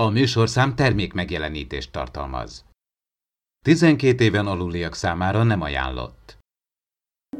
A műsorszám termék megjelenítést tartalmaz. 12 éven aluliak számára nem ajánlott.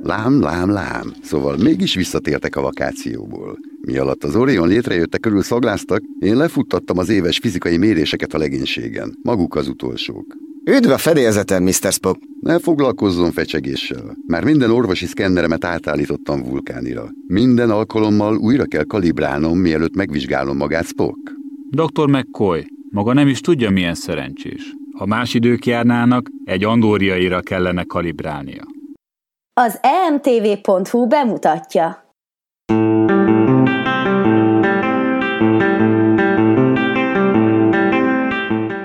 Lám, lám, lám. Szóval mégis visszatértek a vakációból. Mi alatt az Orion létrejötte körül szagláztak, én lefuttattam az éves fizikai méréseket a legénységen. Maguk az utolsók. Üdv a fedélzeten, Mr. Spock! Ne foglalkozzon fecsegéssel. Már minden orvosi szkenneremet átállítottam vulkánira. Minden alkalommal újra kell kalibrálnom, mielőtt megvizsgálom magát Spock. Dr. McCoy, maga nem is tudja, milyen szerencsés. Ha más idők járnának, egy andóriaira kellene kalibrálnia. Az emtv.hu bemutatja.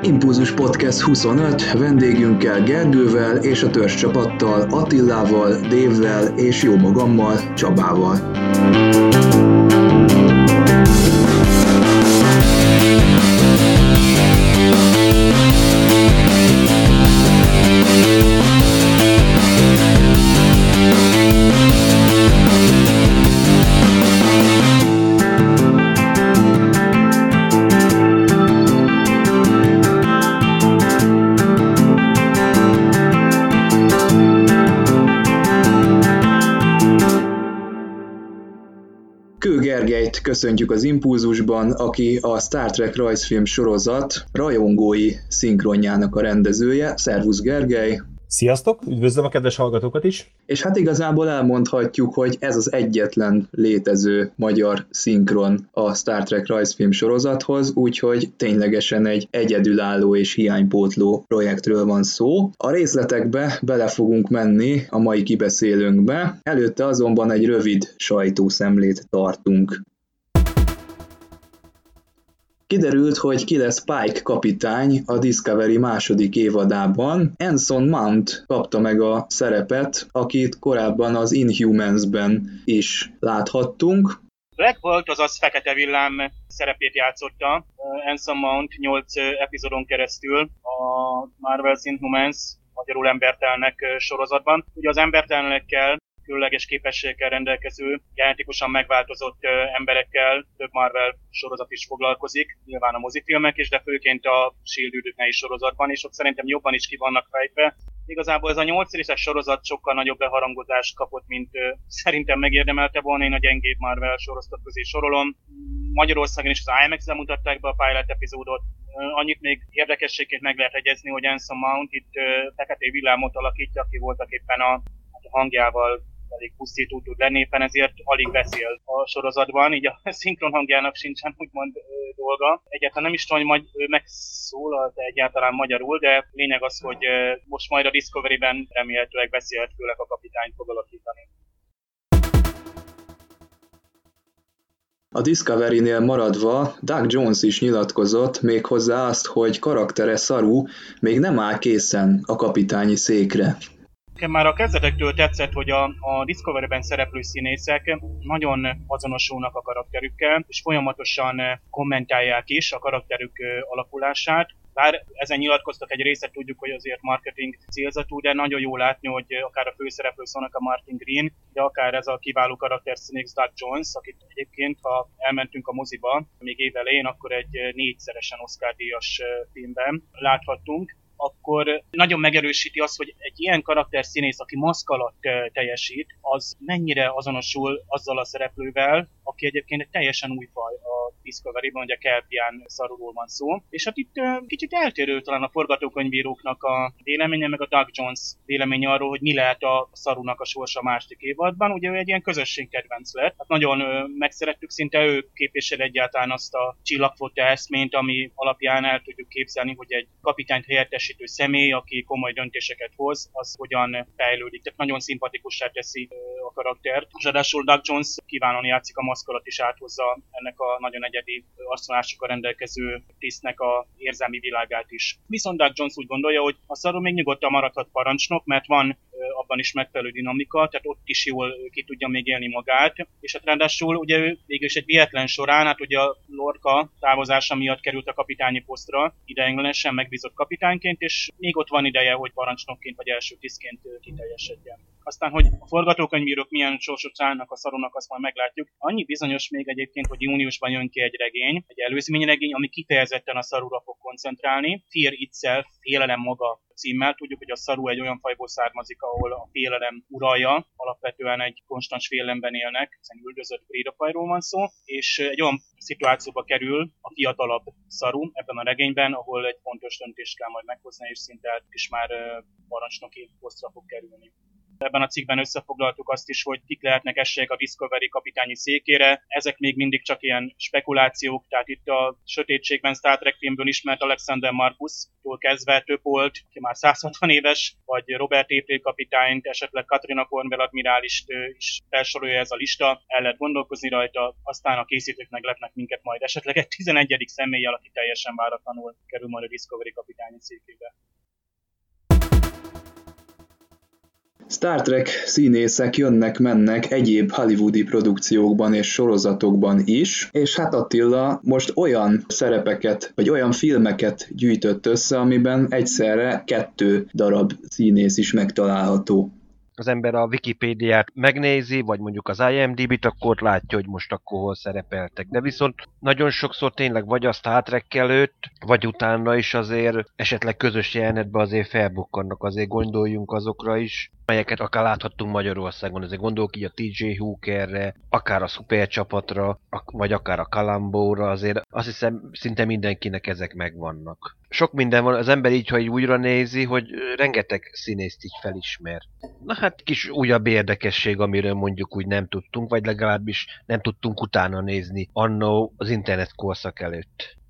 Impulzus Podcast 25 vendégünkkel Gergővel és a törzs csapattal Attillával, Dévvel és jó magammal Csabával. Köszöntjük az Impulzusban, aki a Star Trek rajzfilm sorozat rajongói szinkronjának a rendezője. Szervusz Gergely! Sziasztok, üdvözlöm a kedves hallgatókat is! És hát igazából elmondhatjuk, hogy ez az egyetlen létező magyar szinkron a Star Trek rajzfilm sorozathoz, úgyhogy ténylegesen egy egyedülálló és hiánypótló projektről van szó. A részletekbe bele fogunk menni a mai kibeszélőnkbe, előtte azonban egy rövid sajtószemlét tartunk. Kiderült, hogy ki lesz Pike kapitány a Discovery második évadában. Anson Mount kapta meg a szerepet, akit korábban az Inhumans-ben is láthattunk. Black Bolt, azaz Fekete Villám szerepét játszotta Anson Mount 8 epizódon keresztül a Marvel's Inhumans magyarul embertelnek sorozatban. Ugye az embertelnekkel különleges képességekkel rendelkező, genetikusan megváltozott emberekkel több Marvel sorozat is foglalkozik, nyilván a mozifilmek is, de főként a Shield üdöknei sorozatban, és ott szerintem jobban is ki vannak fejtve. Igazából ez a nyolc részes sorozat sokkal nagyobb beharangozást kapott, mint szerintem megérdemelte volna. Én a gyengébb Marvel sorozat közé sorolom. Magyarországon is az IMAX-en mutatták be a pilot epizódot. Annyit még érdekességként meg lehet egyezni, hogy Anson Mount itt Fekete Villámot alakítja, aki voltak éppen a, a hangjával elég pusztító tud lenni, éppen ezért alig beszél a sorozatban, így a szinkron hangjának sincsen úgymond dolga. Egyáltalán nem is tudom, hogy majd megszólalt egyáltalán magyarul, de lényeg az, hogy most majd a Discovery-ben remélhetőleg beszélhetőleg a kapitányt fog alakítani. A Discovery-nél maradva Doug Jones is nyilatkozott méghozzá azt, hogy karaktere Saru még nem áll készen a kapitányi székre. Nekem már a kezdetektől tetszett, hogy a, a Discovery-ben szereplő színészek nagyon azonosulnak a karakterükkel, és folyamatosan kommentálják is a karakterük alakulását. Bár ezen nyilatkoztak egy részet, tudjuk, hogy azért marketing célzatú, de nagyon jó látni, hogy akár a főszereplő szónak a Martin Green, de akár ez a kiváló karakter színész Doug Jones, akit egyébként, ha elmentünk a moziba, még évelején, akkor egy négyszeresen Oscar-díjas filmben láthattunk, akkor nagyon megerősíti azt, hogy egy ilyen karakter színész, aki maszk alatt teljesít, az mennyire azonosul azzal a szereplővel, aki egyébként egy teljesen új faj a Discovery-ban, ugye Kelpián szarulról van szó. És hát itt kicsit eltérő talán a forgatókönyvíróknak a véleménye, meg a Doug Jones véleménye arról, hogy mi lehet a szarunak a sorsa a második évadban. Ugye ő egy ilyen közösségkedvenc lett. Hát nagyon megszerettük, szinte ő képvisel egyáltalán azt a csillagfota eszményt, ami alapján el tudjuk képzelni, hogy egy kapitányt helyettesítő személy, aki komoly döntéseket hoz, az hogyan fejlődik. Tehát nagyon szimpatikussá teszi a karaktert. És ráadásul Doug Jones kiválóan játszik a maszkolat is áthozza ennek a nagyon egyedi arcolásokkal rendelkező tisztnek a érzelmi világát is. Viszont Doug Jones úgy gondolja, hogy a szarú még nyugodtan maradhat parancsnok, mert van abban is megfelelő dinamika, tehát ott is jól ki tudja még élni magát, és hát ráadásul ugye ő végül egy véletlen során, hát ugye a Lorca távozása miatt került a kapitányi posztra, ideiglenesen megbízott kapitányként, és még ott van ideje, hogy parancsnokként vagy első tisztként kiteljesedjen. Aztán, hogy a forgatókönyvírók milyen sorsot állnak a szaronak, azt majd meglátjuk. Annyi bizonyos még egyébként, hogy júniusban jön ki egy regény, egy előzményregény, ami kifejezetten a szarúra fog koncentrálni. Fear Itself, félelem maga címmel. Tudjuk, hogy a szaru egy olyan fajból származik, ahol a félelem uralja, alapvetően egy konstans félelemben élnek, hiszen üldözött prédafajról van szó, és egy olyan szituációba kerül a fiatalabb szaru ebben a regényben, ahol egy fontos döntést kell majd meghozni, és szinte is már parancsnoki posztra fog kerülni. Ebben a cikkben összefoglaltuk azt is, hogy kik lehetnek esélyek a Discovery kapitányi székére. Ezek még mindig csak ilyen spekulációk, tehát itt a sötétségben Star Trek filmből ismert Alexander Marcus-tól kezdve több volt, ki már 160 éves, vagy Robert April kapitányt, esetleg Katrina Cornwell admirálist is felsorolja ez a lista, el lehet gondolkozni rajta, aztán a készítők meglepnek minket majd esetleg egy 11. személyel, aki teljesen váratlanul kerül majd a Discovery kapitányi székébe. Star Trek színészek jönnek-mennek egyéb hollywoodi produkciókban és sorozatokban is, és hát Attila most olyan szerepeket, vagy olyan filmeket gyűjtött össze, amiben egyszerre kettő darab színész is megtalálható az ember a Wikipédiát megnézi, vagy mondjuk az IMDb-t, akkor látja, hogy most akkor hol szerepeltek. De viszont nagyon sokszor tényleg vagy a Star Trek előtt, vagy utána is azért esetleg közös jelenetben azért felbukkannak, azért gondoljunk azokra is, melyeket akár láthattunk Magyarországon, ezek gondolok így a TJ Hookerre, akár a szupercsapatra, vagy akár a Kalambóra, azért azt hiszem szinte mindenkinek ezek megvannak. Sok minden van, az ember így, ha így újra nézi, hogy rengeteg színészt így felismer. Na hát kis újabb érdekesség, amiről mondjuk úgy nem tudtunk, vagy legalábbis nem tudtunk utána nézni annó az internet korszak előtt.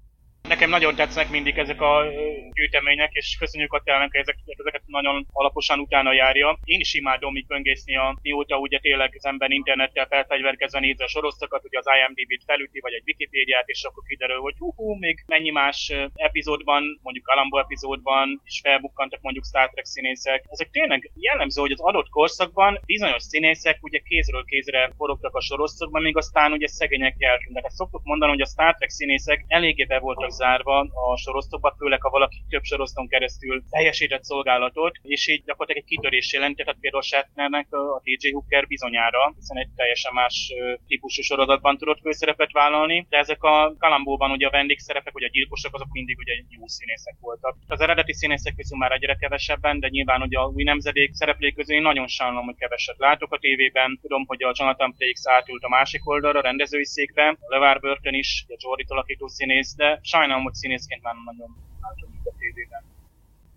Nekem nagyon tetszenek mindig ezek a gyűjtemények, és köszönjük a telnek, ezek, ezeket nagyon alaposan utána járja. Én is imádom így böngészni, a, mióta ugye tényleg az ember internettel felfegyverkezve nézze a sorozatokat, ugye az IMDb-t felüti, vagy egy Wikipédiát, és akkor kiderül, hogy hú, hú még mennyi más epizódban, mondjuk Alambo epizódban is felbukkantak mondjuk Star Trek színészek. Ezek tényleg jellemző, hogy az adott korszakban bizonyos színészek ugye kézről kézre forogtak a sorozatokban, még aztán ugye szegények eltűntek. Ezt szoktuk mondani, hogy a Star Trek színészek eléggé be voltak zárva a sorosztokba, főleg ha valaki több soroszton keresztül teljesített szolgálatot, és így gyakorlatilag egy kitörés jelentett, például Shatnernek a DJ Hooker bizonyára, hiszen egy teljesen más típusú sorozatban tudott főszerepet vállalni, de ezek a Kalambóban ugye a vendégszerepek, ugye a gyilkosok, azok mindig ugye jó színészek voltak. Az eredeti színészek közül már egyre kevesebben, de nyilván ugye a új nemzedék szereplők közül én nagyon sajnálom, hogy keveset látok a tévében. Tudom, hogy a Jonathan Frakes átült a másik oldalra, a rendezői székre, a LeVar Burton is, a Jordi alakító színész, de sajnálom sajnálom, hogy színészként már nagyon látom a tévében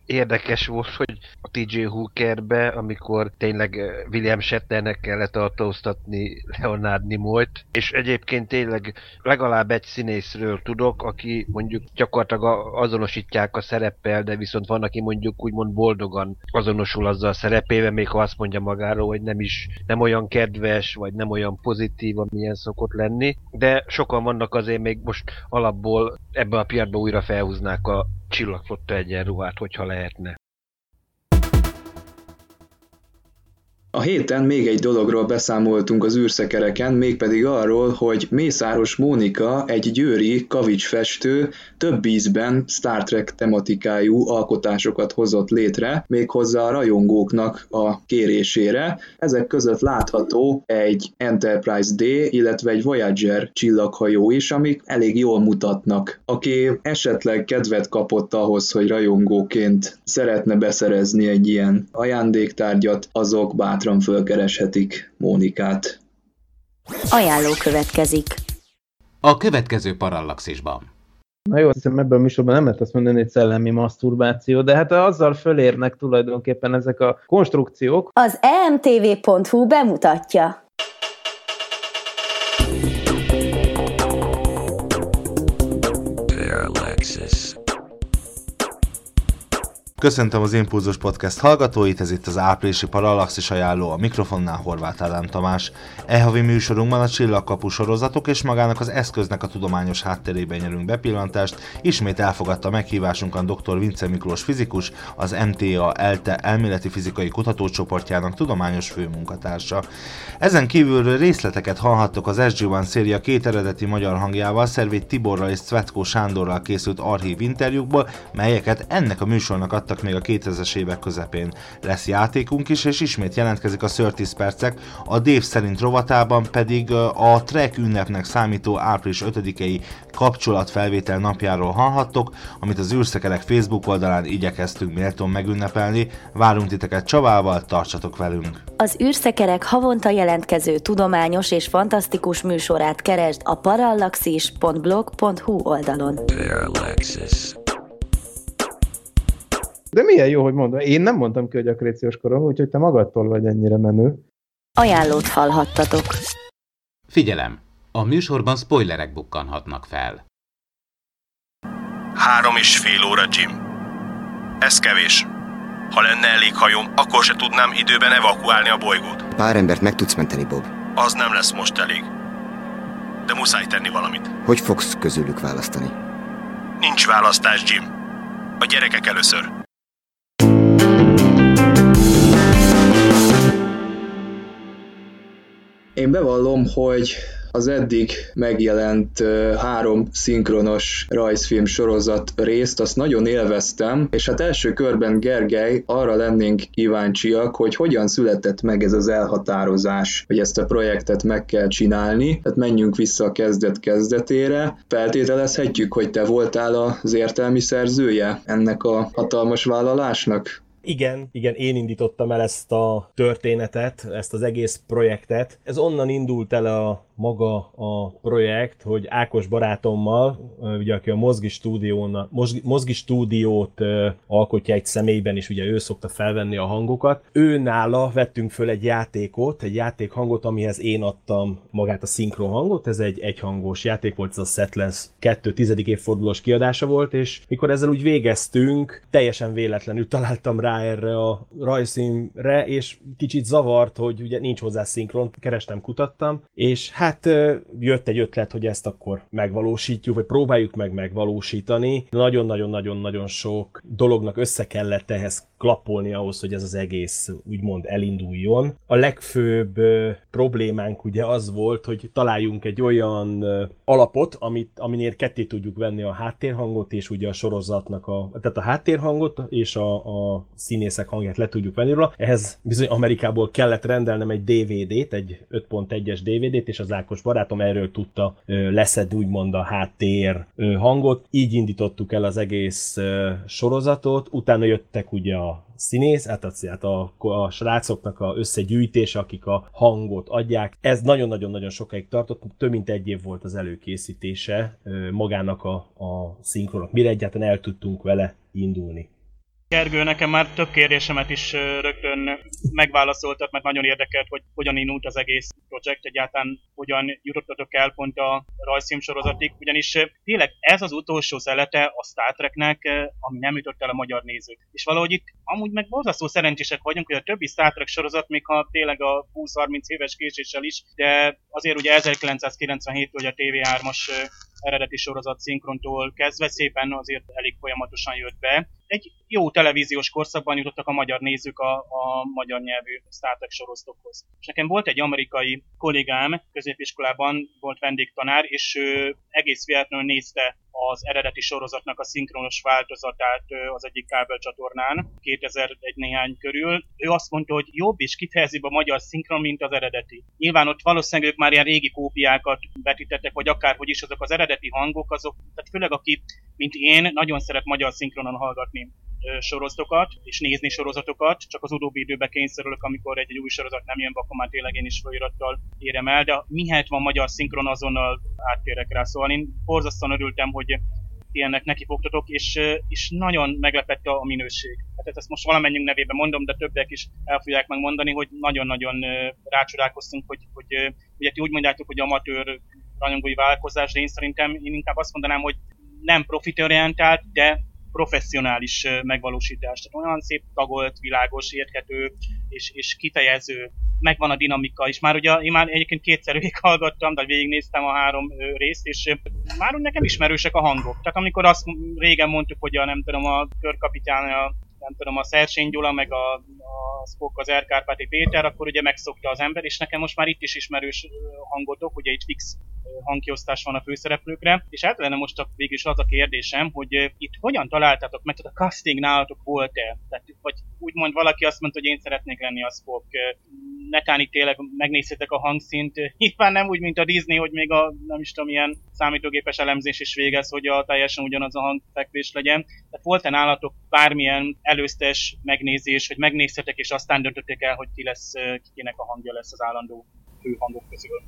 érdekes volt, hogy a TJ Hookerbe, amikor tényleg eh, William Shatnernek kellett tartóztatni Leonard Nimoyt, és egyébként tényleg legalább egy színészről tudok, aki mondjuk gyakorlatilag azonosítják a szereppel, de viszont van, aki mondjuk úgymond boldogan azonosul azzal a szerepével, még ha azt mondja magáról, hogy nem is nem olyan kedves, vagy nem olyan pozitív, amilyen szokott lenni, de sokan vannak azért még most alapból ebbe a piacba újra felhúznák a csillagflotta egyenruhát, hogyha lehetne. A héten még egy dologról beszámoltunk az űrszekereken, mégpedig arról, hogy Mészáros Mónika, egy győri kavicsfestő, több ízben Star Trek tematikájú alkotásokat hozott létre, méghozzá a rajongóknak a kérésére. Ezek között látható egy Enterprise D, illetve egy Voyager csillaghajó is, amik elég jól mutatnak. Aki esetleg kedvet kapott ahhoz, hogy rajongóként szeretne beszerezni egy ilyen ajándéktárgyat, azok bátran bátran fölkereshetik Mónikát. Ajánló következik. A következő parallaxisban. Na jó, hiszem ebben a műsorban nem lehet azt mondani, hogy szellemi maszturbáció, de hát azzal fölérnek tulajdonképpen ezek a konstrukciók. Az emtv.hu bemutatja. Köszöntöm az Impulzus Podcast hallgatóit, ez itt az áprilisi Parallaxis ajánló, a mikrofonnál Horváth Ádám Tamás. E havi műsorunkban a csillagkapu sorozatok és magának az eszköznek a tudományos hátterében nyerünk bepillantást. Ismét elfogadta meghívásunkon dr. Vince Miklós fizikus, az MTA ELTE elméleti fizikai kutatócsoportjának tudományos főmunkatársa. Ezen kívül részleteket hallhattok az SG-1 széria két eredeti magyar hangjával, Szervét Tiborral és Cvetkó Sándorral készült archív interjúkból, melyeket ennek a műsornak maradtak még a 2000-es évek közepén. Lesz játékunk is, és ismét jelentkezik a 30 percek, a Dave szerint rovatában pedig a Trek ünnepnek számító április 5-i kapcsolatfelvétel napjáról hallhattok, amit az űrszekerek Facebook oldalán igyekeztünk méltón megünnepelni. Várunk titeket Csavával, tartsatok velünk! Az űrszekerek havonta jelentkező tudományos és fantasztikus műsorát keresd a parallaxis.blog.hu oldalon. Parallaxis. De milyen jó, hogy mondom. Én nem mondtam ki, hogy akréciós korom, úgyhogy te magadtól vagy ennyire menő. Ajánlót hallhattatok. Figyelem! A műsorban spoilerek bukkanhatnak fel. Három és fél óra, Jim. Ez kevés. Ha lenne elég hajom, akkor se tudnám időben evakuálni a bolygót. Pár embert meg tudsz menteni, Bob. Az nem lesz most elég. De muszáj tenni valamit. Hogy fogsz közülük választani? Nincs választás, Jim. A gyerekek először. Én bevallom, hogy az eddig megjelent három szinkronos rajzfilm sorozat részt, azt nagyon élveztem, és hát első körben Gergely, arra lennénk kíváncsiak, hogy hogyan született meg ez az elhatározás, hogy ezt a projektet meg kell csinálni, tehát menjünk vissza a kezdet kezdetére. Feltételezhetjük, hogy te voltál az értelmi szerzője ennek a hatalmas vállalásnak? Igen, igen, én indítottam el ezt a történetet, ezt az egész projektet. Ez onnan indult el a maga a projekt, hogy Ákos barátommal, ugye aki a Mozgi, stúdión, Mozgi stúdiót alkotja egy személyben, és ugye ő szokta felvenni a hangokat. Ő nála vettünk föl egy játékot, egy játékhangot, amihez én adtam magát a szinkron hangot, ez egy egyhangos játék volt, ez a Setlands 2 tizedik évfordulós kiadása volt, és mikor ezzel úgy végeztünk, teljesen véletlenül találtam rá erre a rajzszínre, és kicsit zavart, hogy ugye nincs hozzá szinkron, kerestem, kutattam, és hát hát jött egy ötlet, hogy ezt akkor megvalósítjuk, vagy próbáljuk meg megvalósítani. Nagyon-nagyon-nagyon-nagyon sok dolognak össze kellett ehhez klappolni ahhoz, hogy ez az egész úgymond elinduljon. A legfőbb problémánk ugye az volt, hogy találjunk egy olyan alapot, amit, aminél ketté tudjuk venni a háttérhangot, és ugye a sorozatnak a, tehát a háttérhangot és a, a színészek hangját le tudjuk venni róla. Ehhez bizony Amerikából kellett rendelnem egy DVD-t, egy 5.1-es DVD-t, és az Ákos barátom erről tudta leszedni úgymond a háttér hangot. Így indítottuk el az egész sorozatot, utána jöttek ugye a színész, hát a, hát a, a srácoknak a összegyűjtése, akik a hangot adják. Ez nagyon-nagyon-nagyon sokáig tartott, több mint egy év volt az előkészítése magának a, a szinkronok, mire egyáltalán el tudtunk vele indulni. Gergő, nekem már több kérdésemet is rögtön megválaszoltak, mert nagyon érdekelt, hogy hogyan indult az egész projekt, egyáltalán hogyan jutottatok el pont a rajzfilm sorozatig, ugyanis tényleg ez az utolsó szelete a Star Treknek, ami nem jutott el a magyar nézők. És valahogy itt amúgy meg borzasztó szerencsések vagyunk, hogy a többi Star Trek sorozat, még ha tényleg a 20-30 éves késéssel is, de azért ugye 1997 hogy a TV3-as eredeti sorozat szinkrontól kezdve szépen azért elég folyamatosan jött be. Egy jó televíziós korszakban jutottak a magyar nézők a, a magyar nyelvű Star Trek sorozatokhoz. És nekem volt egy amerikai kollégám, középiskolában volt vendégtanár, és ő egész véletlenül nézte az eredeti sorozatnak a szinkronos változatát az egyik kábelcsatornán 2001 néhány körül. Ő azt mondta, hogy jobb és kifejezibb a magyar szinkron, mint az eredeti. Nyilván ott valószínűleg ők már ilyen régi kópiákat vetítettek, vagy akárhogy is azok az eredeti hangok, azok, tehát főleg aki, mint én, nagyon szeret magyar szinkronon hallgatni sorozatokat, és nézni sorozatokat, csak az utóbbi időben kényszerülök, amikor egy, egy új sorozat nem jön, akkor már tényleg én is felirattal érem el, de mihelyt van magyar szinkron, azonnal áttérek rá. Szóval én borzasztóan örültem, hogy ilyennek neki fogtatok, és, és nagyon meglepett a minőség. Hát ezt most valamennyünk nevében mondom, de többek is el fogják megmondani, hogy nagyon-nagyon rácsodálkoztunk, hogy, hogy ugye ti úgy mondjátok, hogy amatőr rajongói vállalkozás, de én szerintem én inkább azt mondanám, hogy nem profitorientált, de professzionális megvalósítás. Tehát olyan szép tagolt, világos, érthető és, és kifejező, megvan a dinamika, és már ugye én már egyébként kétszer végighallgattam, de végignéztem a három részt, és már úgy nekem ismerősek a hangok. Tehát amikor azt régen mondtuk, hogy a nem tudom, a körkapitány, a nem tudom, a Szersény Gyula, meg a, a Spock az Erkárpáti Péter, akkor ugye megszokta az ember, és nekem most már itt is ismerős hangotok, ugye itt fix hangkiosztás van a főszereplőkre, és hát lenne most végül az a kérdésem, hogy itt hogyan találtátok meg, tehát a casting nálatok volt-e? Tehát, vagy úgymond valaki azt mondta, hogy én szeretnék lenni a Spock, netán itt tényleg megnézhetek a hangszint, nyilván nem úgy, mint a Disney, hogy még a nem is tudom, ilyen számítógépes elemzés is végez, hogy a teljesen ugyanaz a hangfekvés legyen. Tehát volt-e nálatok bármilyen előztes megnézés, hogy megnézhetek, és aztán döntötték el, hogy ki lesz, kinek a hangja lesz az állandó főhangok közül?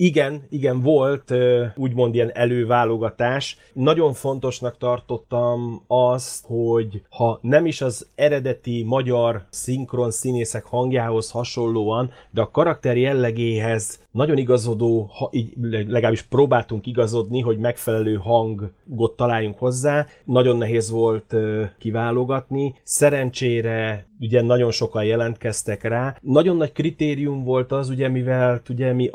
Igen, igen, volt úgymond ilyen előválogatás. Nagyon fontosnak tartottam azt, hogy ha nem is az eredeti magyar szinkron színészek hangjához hasonlóan, de a karakter jellegéhez nagyon igazodó, ha, így legalábbis próbáltunk igazodni, hogy megfelelő hangot találjunk hozzá. Nagyon nehéz volt kiválogatni. Szerencsére ugye nagyon sokan jelentkeztek rá. Nagyon nagy kritérium volt az, ugye mivel ugye mi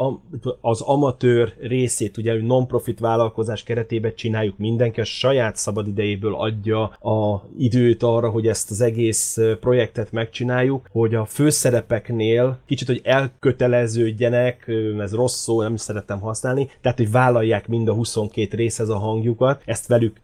az amatőr részét, ugye non-profit vállalkozás keretében csináljuk, mindenki a saját szabadidejéből adja a időt arra, hogy ezt az egész projektet megcsináljuk, hogy a főszerepeknél kicsit, hogy elköteleződjenek, ez rossz szó, nem is szeretem használni, tehát, hogy vállalják mind a 22 részhez a hangjukat, ezt velük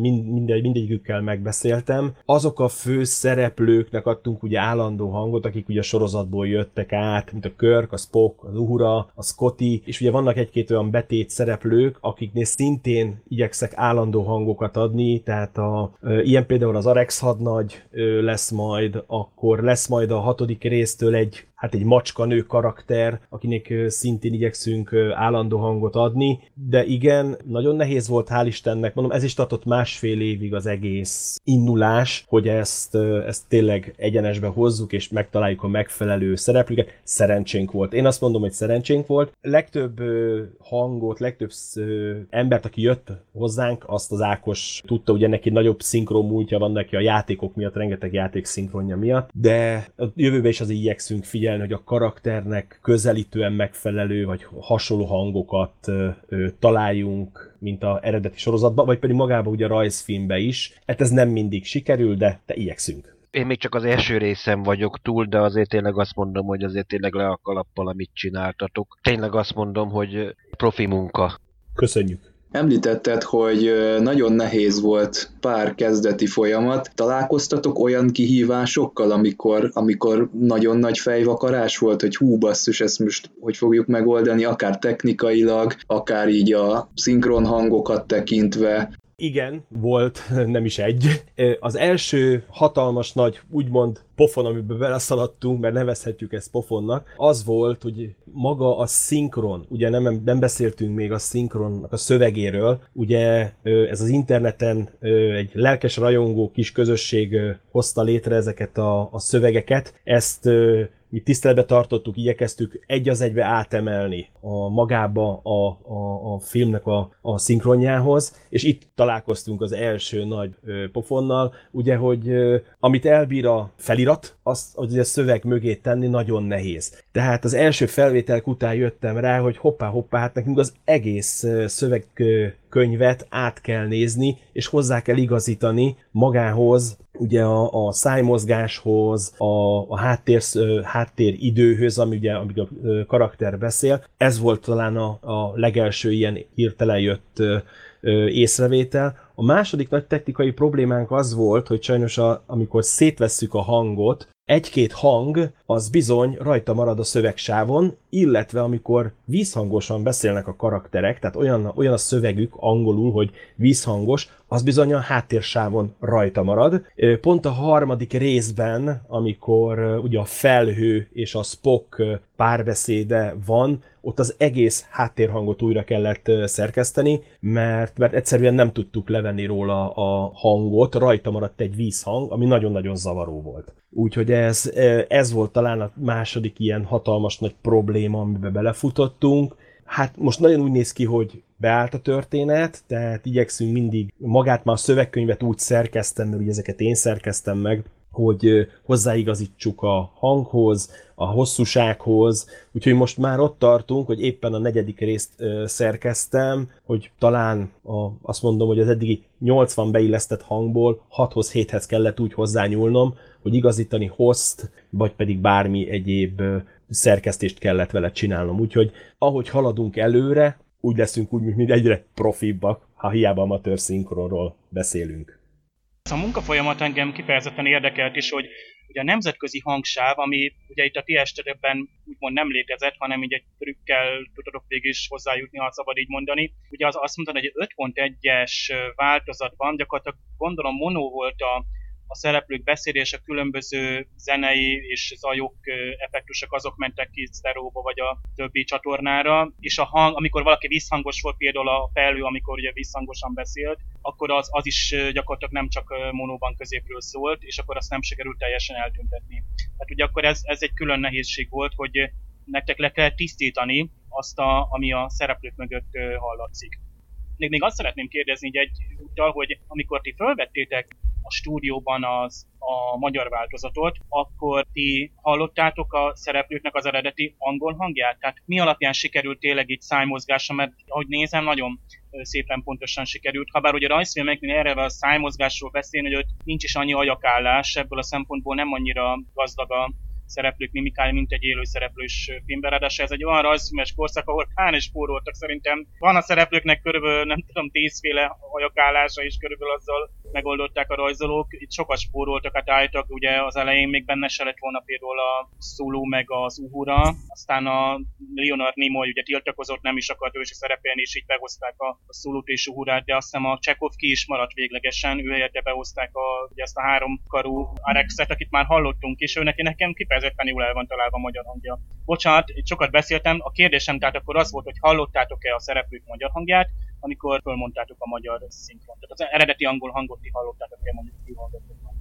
mind, mind, mindegyikükkel megbeszéltem. Azok a fő szereplőknek adtunk ugye állandó hangot, akik ugye a sorozatból jöttek át, mint a Körk, a Spock, az Uhura, a Scotty, és ugye vannak egy-két olyan betét szereplők, akiknél szintén igyekszek állandó hangokat adni, tehát a, ilyen például az Arex hadnagy lesz majd, akkor lesz majd a hatodik résztől egy hát egy macskanő karakter, akinek szintén igyekszünk állandó hangot adni, de igen, nagyon nehéz volt, hál' Istennek, mondom, ez is tartott másfél évig az egész indulás, hogy ezt, ezt tényleg egyenesbe hozzuk, és megtaláljuk a megfelelő szereplőket. Szerencsénk volt. Én azt mondom, hogy szerencsénk volt. Legtöbb hangot, legtöbb embert, aki jött hozzánk, azt az Ákos tudta, ugye neki nagyobb szinkron múltja van neki a játékok miatt, rengeteg játék szinkronja miatt, de a jövőben is az igyekszünk figyelni figyelni, hogy a karakternek közelítően megfelelő, vagy hasonló hangokat találjunk, mint a eredeti sorozatban, vagy pedig magában ugye a rajzfilmbe is. Hát ez nem mindig sikerül, de, de igyekszünk. Én még csak az első részem vagyok túl, de azért tényleg azt mondom, hogy azért tényleg le a kalappal, amit csináltatok. Tényleg azt mondom, hogy profi munka. Köszönjük. Említetted, hogy nagyon nehéz volt pár kezdeti folyamat. Találkoztatok olyan kihívásokkal, amikor, amikor nagyon nagy fejvakarás volt, hogy hú basszus, ezt most hogy fogjuk megoldani, akár technikailag, akár így a szinkron hangokat tekintve, igen, volt, nem is egy. Az első hatalmas nagy, úgymond pofon, amiben beleszaladtunk, mert nevezhetjük ezt pofonnak, az volt, hogy maga a szinkron, ugye nem, nem beszéltünk még a szinkronnak a szövegéről, ugye ez az interneten egy lelkes rajongó kis közösség hozta létre ezeket a, a szövegeket, ezt mi tiszteletbe tartottuk, igyekeztük egy az egybe átemelni a magába a, a, a filmnek a, a szinkronjához, és itt találkoztunk az első nagy ö, pofonnal, ugye, hogy ö, amit elbír a felirat, azt hogy a szöveg mögé tenni nagyon nehéz. Tehát az első felvételek után jöttem rá, hogy hoppá, hoppá, hát nekünk az egész szöveg könyvet át kell nézni, és hozzá kell igazítani magához, ugye a, a szájmozgáshoz, a, a háttér, háttér időhöz, ami ugye, amíg a karakter beszél. Ez volt talán a, a legelső ilyen hirtelen jött észrevétel. A második nagy technikai problémánk az volt, hogy sajnos a, amikor szétvesszük a hangot, egy-két hang az bizony rajta marad a szövegsávon, illetve amikor vízhangosan beszélnek a karakterek, tehát olyan, olyan a szövegük angolul, hogy vízhangos, az bizony a háttérsávon rajta marad. Pont a harmadik részben, amikor ugye a felhő és a Spock párbeszéde van, ott az egész háttérhangot újra kellett szerkeszteni, mert, mert egyszerűen nem tudtuk levenni róla a hangot, rajta maradt egy vízhang, ami nagyon-nagyon zavaró volt. Úgyhogy ez, ez volt talán a második ilyen hatalmas nagy probléma, amiben belefutottunk. Hát most nagyon úgy néz ki, hogy beállt a történet, tehát igyekszünk mindig magát már a szövegkönyvet úgy szerkeztem, mert ugye ezeket én szerkeztem meg, hogy hozzáigazítsuk a hanghoz, a hosszúsághoz, úgyhogy most már ott tartunk, hogy éppen a negyedik részt ö, szerkeztem, hogy talán a, azt mondom, hogy az eddigi 80 beillesztett hangból 6-hoz 7-hez kellett úgy hozzányúlnom, hogy igazítani host, vagy pedig bármi egyéb ö, szerkesztést kellett vele csinálnom. Úgyhogy ahogy haladunk előre, úgy leszünk úgy, mint egyre profibbak, ha hiába amatőr szinkronról beszélünk. A munkafolyamat engem kifejezetten érdekelt is, hogy ugye a nemzetközi hangsáv, ami ugye itt a ti esetben úgymond nem létezett, hanem így egy trükkel tudok végig is hozzájutni, ha szabad így mondani. Ugye az azt mondta, hogy egy 5.1-es változatban gyakorlatilag gondolom mono volt a a szereplők beszélése, különböző zenei és zajok, effektusok azok mentek ki sztereóba vagy a többi csatornára, és a hang, amikor valaki visszhangos volt, például a felő, amikor ugye visszhangosan beszélt, akkor az, az is gyakorlatilag nem csak monóban középről szólt, és akkor azt nem sikerült teljesen eltüntetni. Tehát ugye akkor ez, ez egy külön nehézség volt, hogy nektek le kell tisztítani azt, a, ami a szereplők mögött hallatszik. Még, még azt szeretném kérdezni egy úttal, hogy amikor ti felvettétek a stúdióban az a magyar változatot, akkor ti hallottátok a szereplőknek az eredeti angol hangját? Tehát mi alapján sikerült tényleg így szájmozgása, mert ahogy nézem, nagyon szépen pontosan sikerült. Habár ugye rajzfilmeknél erre a szájmozgásról beszélni, hogy ott nincs is annyi ajakállás, ebből a szempontból nem annyira gazdag a szereplők mimikája, mint egy élő szereplős filmben. Ráadásul ez egy olyan rajzfilmes korszak, ahol kán is spóroltak szerintem. Van a szereplőknek körülbelül, nem tudom, tízféle hajakállása, és körülbelül azzal megoldották a rajzolók. Itt sokat spóroltak, hát álltak, ugye az elején még benne se lett volna például a Szuló meg az Uhura, aztán a Leonard Nimoy ugye tiltakozott, nem is akart ő is szerepelni, és így behozták a, a Szulót és Uhurát, de azt hiszem a Csekov ki is maradt véglegesen, ő helyette behozták a, ugye ezt a három karú Arexet, akit már hallottunk, és ő neki nekem kifejezetten jól el van találva a magyar hangja. Bocsánat, sokat beszéltem, a kérdésem tehát akkor az volt, hogy hallottátok-e a szereplők magyar hangját, amikor fölmondtátok a magyar szinkront. Tehát az eredeti angol hangot ti hallottátok-e mondjuk kihallgatókban.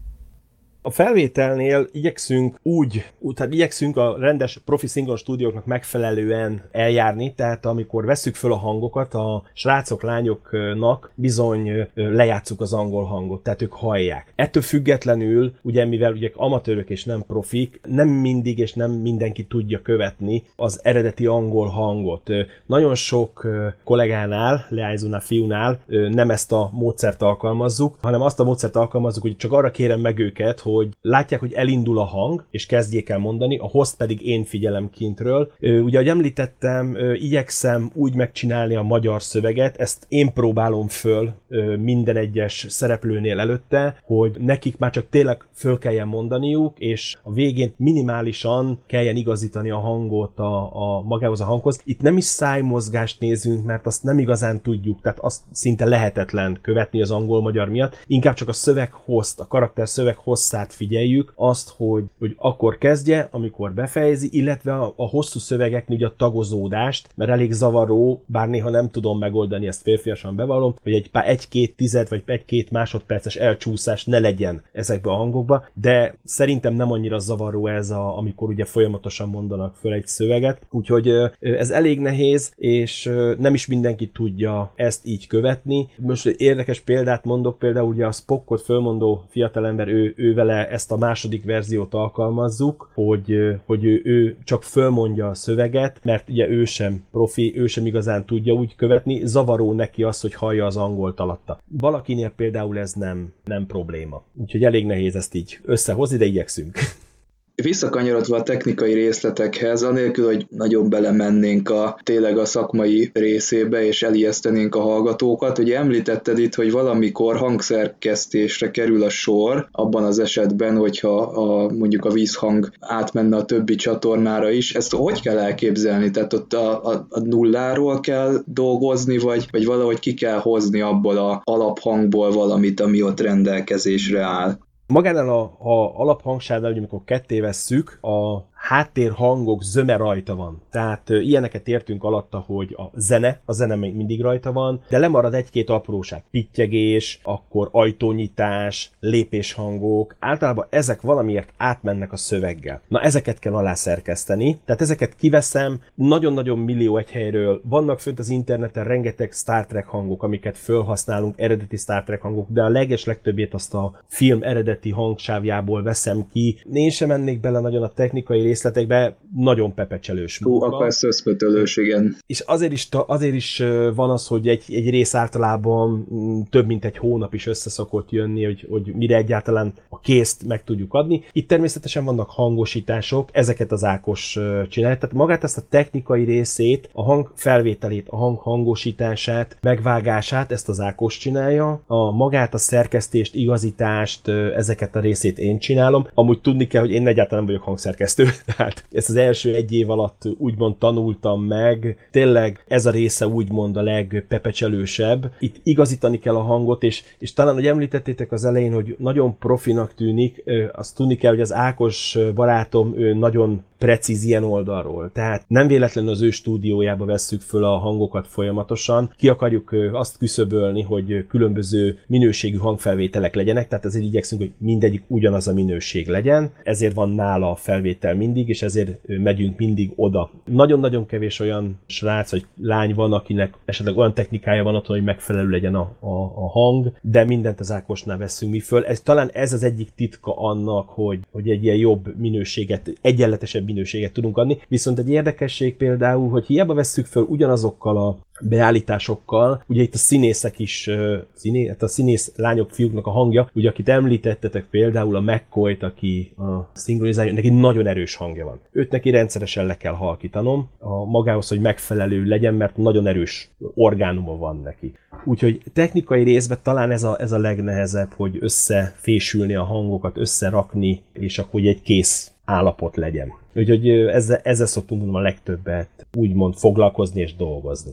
A felvételnél igyekszünk úgy, tehát igyekszünk a rendes profi szinkron stúdióknak megfelelően eljárni, tehát amikor veszük föl a hangokat, a srácok, lányoknak bizony lejátszuk az angol hangot, tehát ők hallják. Ettől függetlenül, ugye mivel ugye amatőrök és nem profik, nem mindig és nem mindenki tudja követni az eredeti angol hangot. Nagyon sok kollégánál, leányzónál, fiúnál nem ezt a módszert alkalmazzuk, hanem azt a módszert alkalmazzuk, hogy csak arra kérem meg őket, hogy hogy látják, hogy elindul a hang, és kezdjék el mondani, a host pedig én figyelem kintről. Ugye, ahogy említettem, igyekszem úgy megcsinálni a magyar szöveget, ezt én próbálom föl minden egyes szereplőnél előtte, hogy nekik már csak tényleg föl kelljen mondaniuk, és a végén minimálisan kelljen igazítani a hangot a, a magához a hanghoz. Itt nem is szájmozgást nézünk, mert azt nem igazán tudjuk, tehát azt szinte lehetetlen követni az angol-magyar miatt, inkább csak a szöveg host, a karakter szöveg hosszát hangját figyeljük, azt, hogy, hogy akkor kezdje, amikor befejezi, illetve a, a hosszú szövegeknél ugye a tagozódást, mert elég zavaró, bár néha nem tudom megoldani, ezt férfiasan bevallom, hogy egy egy-két tized vagy egy-két másodperces elcsúszás ne legyen ezekbe a hangokba, de szerintem nem annyira zavaró ez, a, amikor ugye folyamatosan mondanak föl egy szöveget, úgyhogy ez elég nehéz, és nem is mindenki tudja ezt így követni. Most érdekes példát mondok, például ugye a Spockot fölmondó fiatalember, ő, ő vele vele ezt a második verziót alkalmazzuk, hogy, hogy ő, ő csak fölmondja a szöveget, mert ugye ő sem profi, ő sem igazán tudja úgy követni, zavaró neki az, hogy hallja az angolt alatta. Valakinél például ez nem, nem probléma. Úgyhogy elég nehéz ezt így összehozni, de igyekszünk. Visszakanyarodva a technikai részletekhez, anélkül, hogy nagyon belemennénk a tényleg a szakmai részébe, és elijesztenénk a hallgatókat, ugye említetted itt, hogy valamikor hangszerkesztésre kerül a sor, abban az esetben, hogyha a, mondjuk a vízhang átmenne a többi csatornára is. Ezt hogy kell elképzelni? Tehát ott a, a, a nulláról kell dolgozni, vagy, vagy valahogy ki kell hozni abból a alaphangból valamit, ami ott rendelkezésre áll? Magánál a, a alaphangsárdal, hogy amikor ketté vesszük, a háttérhangok zöme rajta van. Tehát ö, ilyeneket értünk alatta, hogy a zene, a zene még mindig rajta van, de lemarad egy-két apróság. Pittyegés, akkor ajtónyitás, lépéshangok. Általában ezek valamiért átmennek a szöveggel. Na ezeket kell alá szerkeszteni, tehát ezeket kiveszem, nagyon-nagyon millió egy helyről. Vannak fönt az interneten rengeteg Star Trek hangok, amiket felhasználunk, eredeti Star Trek hangok, de a leges legtöbbét azt a film eredeti hangsávjából veszem ki. Én sem mennék bele nagyon a technikai részletekbe, nagyon pepecselős munka. Hú, akkor ez összpötölős, igen. És azért is, azért is van az, hogy egy, egy rész általában mm, több mint egy hónap is össze szokott jönni, hogy, hogy mire egyáltalán a készt meg tudjuk adni. Itt természetesen vannak hangosítások, ezeket az Ákos csinálja. Tehát magát ezt a technikai részét, a hang felvételét, a hang hangosítását, megvágását, ezt az Ákos csinálja. A magát a szerkesztést, igazítást, ezeket a részét én csinálom. Amúgy tudni kell, hogy én egyáltalán nem vagyok hangszerkesztő, tehát ezt az első egy év alatt úgymond tanultam meg. Tényleg ez a része úgymond a legpepecselősebb. Itt igazítani kell a hangot, és, és talán, hogy említettétek az elején, hogy nagyon profinak tűnik, azt tudni kell, hogy az Ákos barátom ő nagyon precíz ilyen oldalról. Tehát nem véletlenül az ő stúdiójába vesszük föl a hangokat folyamatosan. Ki akarjuk azt küszöbölni, hogy különböző minőségű hangfelvételek legyenek, tehát ezért igyekszünk, hogy mindegyik ugyanaz a minőség legyen. Ezért van nála a felvétel mindig, és ezért megyünk mindig oda. Nagyon-nagyon kevés olyan srác vagy lány van, akinek esetleg olyan technikája van otthon, hogy megfelelő legyen a, a, a hang, de mindent az Ákosnál veszünk mi föl. Ez, talán ez az egyik titka annak, hogy, hogy egy ilyen jobb minőséget, egyenletesebb minőséget tudunk adni. Viszont egy érdekesség például, hogy hiába vesszük föl ugyanazokkal a beállításokkal. Ugye itt a színészek is, színé, hát a színész lányok, fiúknak a hangja, ugye akit említettetek például a mccoy aki a szinkronizálja, neki nagyon erős hangja van. Őt neki rendszeresen le kell halkítanom a magához, hogy megfelelő legyen, mert nagyon erős orgánuma van neki. Úgyhogy technikai részben talán ez a, ez a legnehezebb, hogy összefésülni a hangokat, összerakni, és akkor egy kész állapot legyen. Úgyhogy ezzel, ezzel szoktunk a legtöbbet úgymond foglalkozni és dolgozni.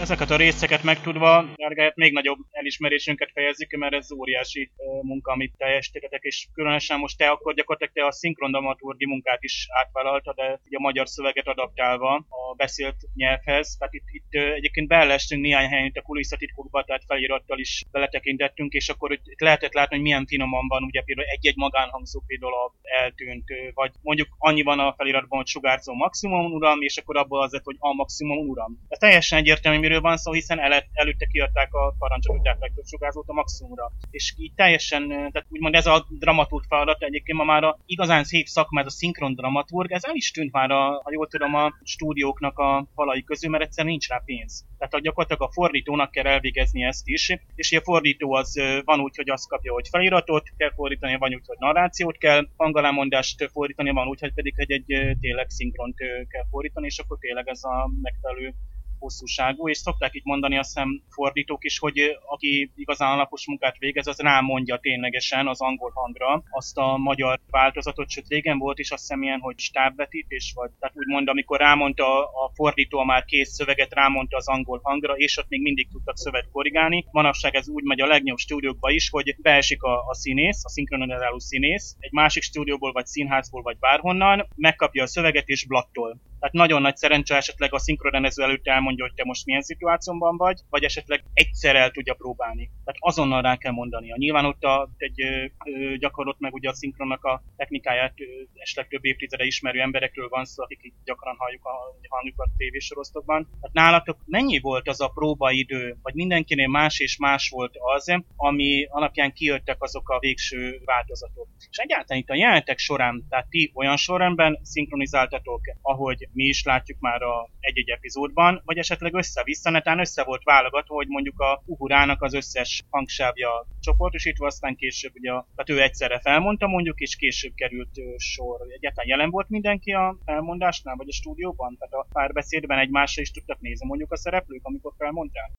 Ezeket a részeket megtudva, Gergályát még nagyobb elismerésünket fejezzük, mert ez óriási munka, amit teljesítettek, és különösen most te akkor gyakorlatilag te a szinkrondramaturgi munkát is átvállalta, de ugye a magyar szöveget adaptálva a beszélt nyelvhez. Tehát itt, itt egyébként beellestünk néhány helyen itt a kulisszatitkokba, tehát felirattal is beletekintettünk, és akkor itt lehetett látni, hogy milyen finoman van, ugye például egy-egy magánhangzó például eltűnt, vagy mondjuk annyi van a feliratban, hogy sugárzó maximum uram, és akkor abból az lett, hogy a maximum uram. Ez teljesen egyértelmű, miről van szó, hiszen el, előtte kiadták a parancsot, hogy legtöbb sugárzót a maximumra. És így teljesen, tehát úgymond ez a dramaturg feladat egyébként ma már a igazán szép szakma, ez a szinkron dramaturg, ez el is tűnt már, a, ha jól tudom, a stúdióknak a falai közül, mert egyszerűen nincs rá pénz. Tehát a gyakorlatilag a fordítónak kell elvégezni ezt is, és a fordító az van úgy, hogy azt kapja, hogy feliratot kell fordítani, van úgy, hogy narrációt kell, hangalámondást fordítani, van úgy, hogy pedig hogy egy tényleg szinkront kell fordítani, és akkor tényleg ez a megfelelő hosszúságú, és szokták itt mondani azt hiszem fordítók is, hogy aki igazán alapos munkát végez, az rámondja ténylegesen az angol hangra azt a magyar változatot, sőt régen volt is azt hiszem ilyen, hogy stábvetítés, vagy tehát úgymond, amikor rámondta a fordító a már kész szöveget, rámondta az angol hangra, és ott még mindig tudtak szövet korrigálni. Manapság ez úgy megy a legnagyobb stúdiókba is, hogy beesik a, a színész, a szinkronizáló színész, egy másik stúdióból, vagy színházból, vagy bárhonnan, megkapja a szöveget és blattol. Tehát nagyon nagy szerencse esetleg a szinkronrendező előtt elmondja, hogy te most milyen szituációban vagy, vagy esetleg egyszer el tudja próbálni. Tehát azonnal rá kell mondania. Nyilván ott a, egy ö, gyakorlott meg ugye a szinkronnak a technikáját esetleg több évtizede ismerő emberekről van szó, akik itt gyakran halljuk a hangjukat tévésoroztokban. Tehát nálatok mennyi volt az a próbaidő, vagy mindenkinél más és más volt az, ami alapján kijöttek azok a végső változatok. És egyáltalán itt a jelenetek során, tehát ti olyan sorrendben szinkronizáltatok, ahogy mi is látjuk már a egy-egy epizódban, vagy esetleg össze-vissza, netán össze volt válogatva, hogy mondjuk a Uhurának az összes hangsávja csoportosítva, aztán később ugye, tehát ő egyszerre felmondta mondjuk, és később került sor. Egyáltalán jelen volt mindenki a felmondásnál, vagy a stúdióban? Tehát a párbeszédben egymásra is tudtak nézni mondjuk a szereplők, amikor felmondták?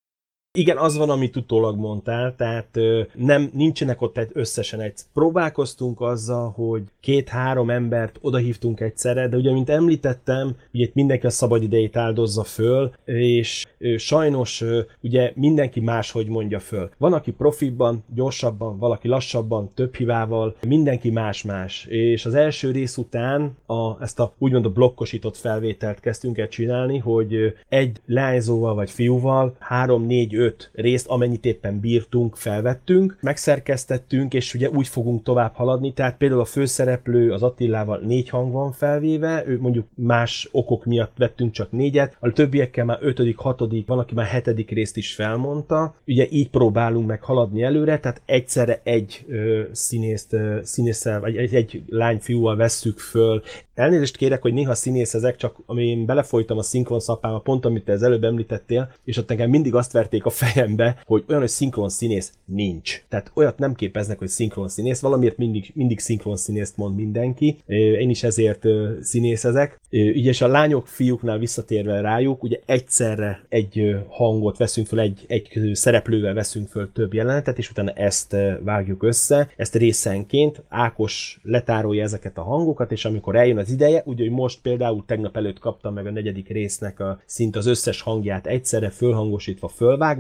Igen, az van, amit utólag mondtál, tehát nem, nincsenek ott egy, összesen egy. Próbálkoztunk azzal, hogy két-három embert odahívtunk egyszerre, de ugye, mint említettem, ugye itt mindenki a szabad idejét áldozza föl, és sajnos ugye mindenki máshogy mondja föl. Van, aki profibban, gyorsabban, valaki lassabban, több hibával, mindenki más-más. És az első rész után a, ezt a úgymond a blokkosított felvételt kezdtünk el csinálni, hogy egy lányzóval vagy fiúval három, négy, 4-5 részt, amennyit éppen bírtunk, felvettünk, megszerkesztettünk, és ugye úgy fogunk tovább haladni, tehát például a főszereplő az Attilával négy hang van felvéve, ő mondjuk más okok miatt vettünk csak négyet, a többiekkel már ötödik, hatodik, van, aki már hetedik részt is felmondta, ugye így próbálunk meg haladni előre, tehát egyszerre egy ö, színészt, ö, színésszel, vagy egy, egy lányfiúval vesszük föl. Elnézést kérek, hogy néha színészezek, csak én belefolytam a szinkron szapába, pont amit te az előbb említettél, és ott nekem mindig azt verték a fejembe, hogy olyan, hogy szinkron színész nincs. Tehát olyat nem képeznek, hogy szinkron színész, valamiért mindig, mindig szinkron színészt mond mindenki. Én is ezért színészezek. És a lányok, fiúknál visszatérve rájuk, ugye egyszerre egy hangot veszünk föl, egy, egy szereplővel veszünk föl több jelenetet, és utána ezt vágjuk össze, ezt részenként. Ákos letárolja ezeket a hangokat, és amikor eljön az ideje, ugye, hogy most például tegnap előtt kaptam meg a negyedik résznek a szint az összes hangját egyszerre fölhangosítva,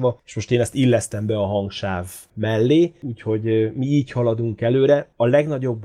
fölvágva, és most én ezt illesztem be a hangsáv mellé, úgyhogy mi így haladunk előre. A legnagyobb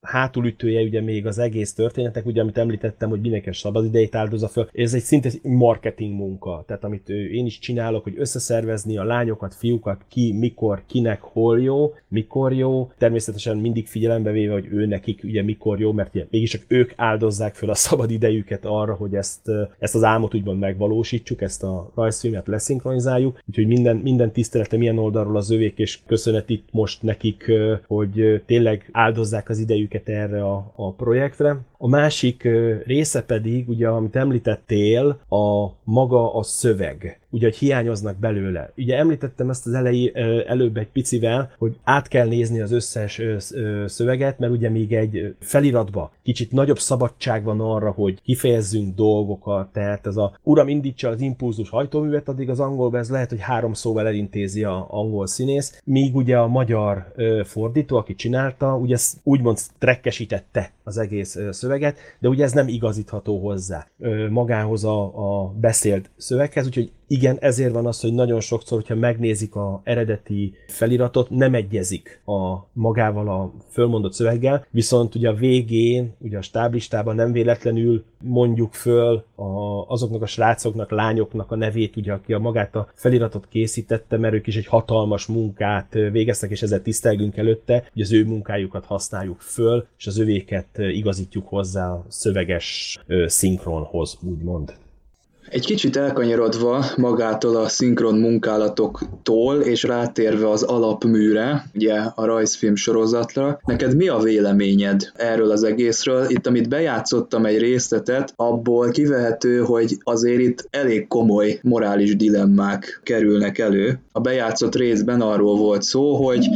hátulütője ugye még az egész történetek, ugye amit említettem, hogy mindenki szabad idejét áldozza föl, ez egy szinte marketing munka, tehát amit én is csinálok, hogy összeszervezni a lányokat, fiúkat, ki, mikor, kinek, hol jó, mikor jó, természetesen mindig figyelembe véve, hogy ő nekik ugye mikor jó, mert ugye mégiscsak ők áldozzák föl a szabad idejüket arra, hogy ezt, ezt az álmot úgymond megvalósítsuk, ezt a rajzfilmet leszinkronizáljuk, úgyhogy minden, minden tiszteletem ilyen oldalról az övék, és köszönet itt most nekik, hogy tényleg áldozzák az idejüket erre a, a projektre. A másik része pedig, ugye, amit említettél, a maga a szöveg ugye, hogy hiányoznak belőle. Ugye említettem ezt az elejé, előbb egy picivel, hogy át kell nézni az összes szöveget, mert ugye még egy feliratba kicsit nagyobb szabadság van arra, hogy kifejezzünk dolgokat, tehát ez a uram indítsa az impulzus hajtóművet, addig az angolban ez lehet, hogy három szóval elintézi a angol színész, míg ugye a magyar fordító, aki csinálta, ugye úgymond trekkesítette az egész szöveget, de ugye ez nem igazítható hozzá magához a, a beszélt szöveghez, úgyhogy igen, ezért van az, hogy nagyon sokszor, hogyha megnézik a eredeti feliratot, nem egyezik a magával a fölmondott szöveggel, viszont ugye a végén, ugye a stáblistában nem véletlenül mondjuk föl a, azoknak a srácoknak, lányoknak a nevét, ugye, aki a magát a feliratot készítette, mert ők is egy hatalmas munkát végeztek, és ezzel tisztelgünk előtte, hogy az ő munkájukat használjuk föl, és az övéket igazítjuk hozzá a szöveges szinkronhoz, úgymond. Egy kicsit elkanyarodva magától a szinkron munkálatoktól, és rátérve az alapműre, ugye a rajzfilm sorozatra, neked mi a véleményed erről az egészről? Itt, amit bejátszottam egy részletet, abból kivehető, hogy azért itt elég komoly morális dilemmák kerülnek elő. A bejátszott részben arról volt szó, hogy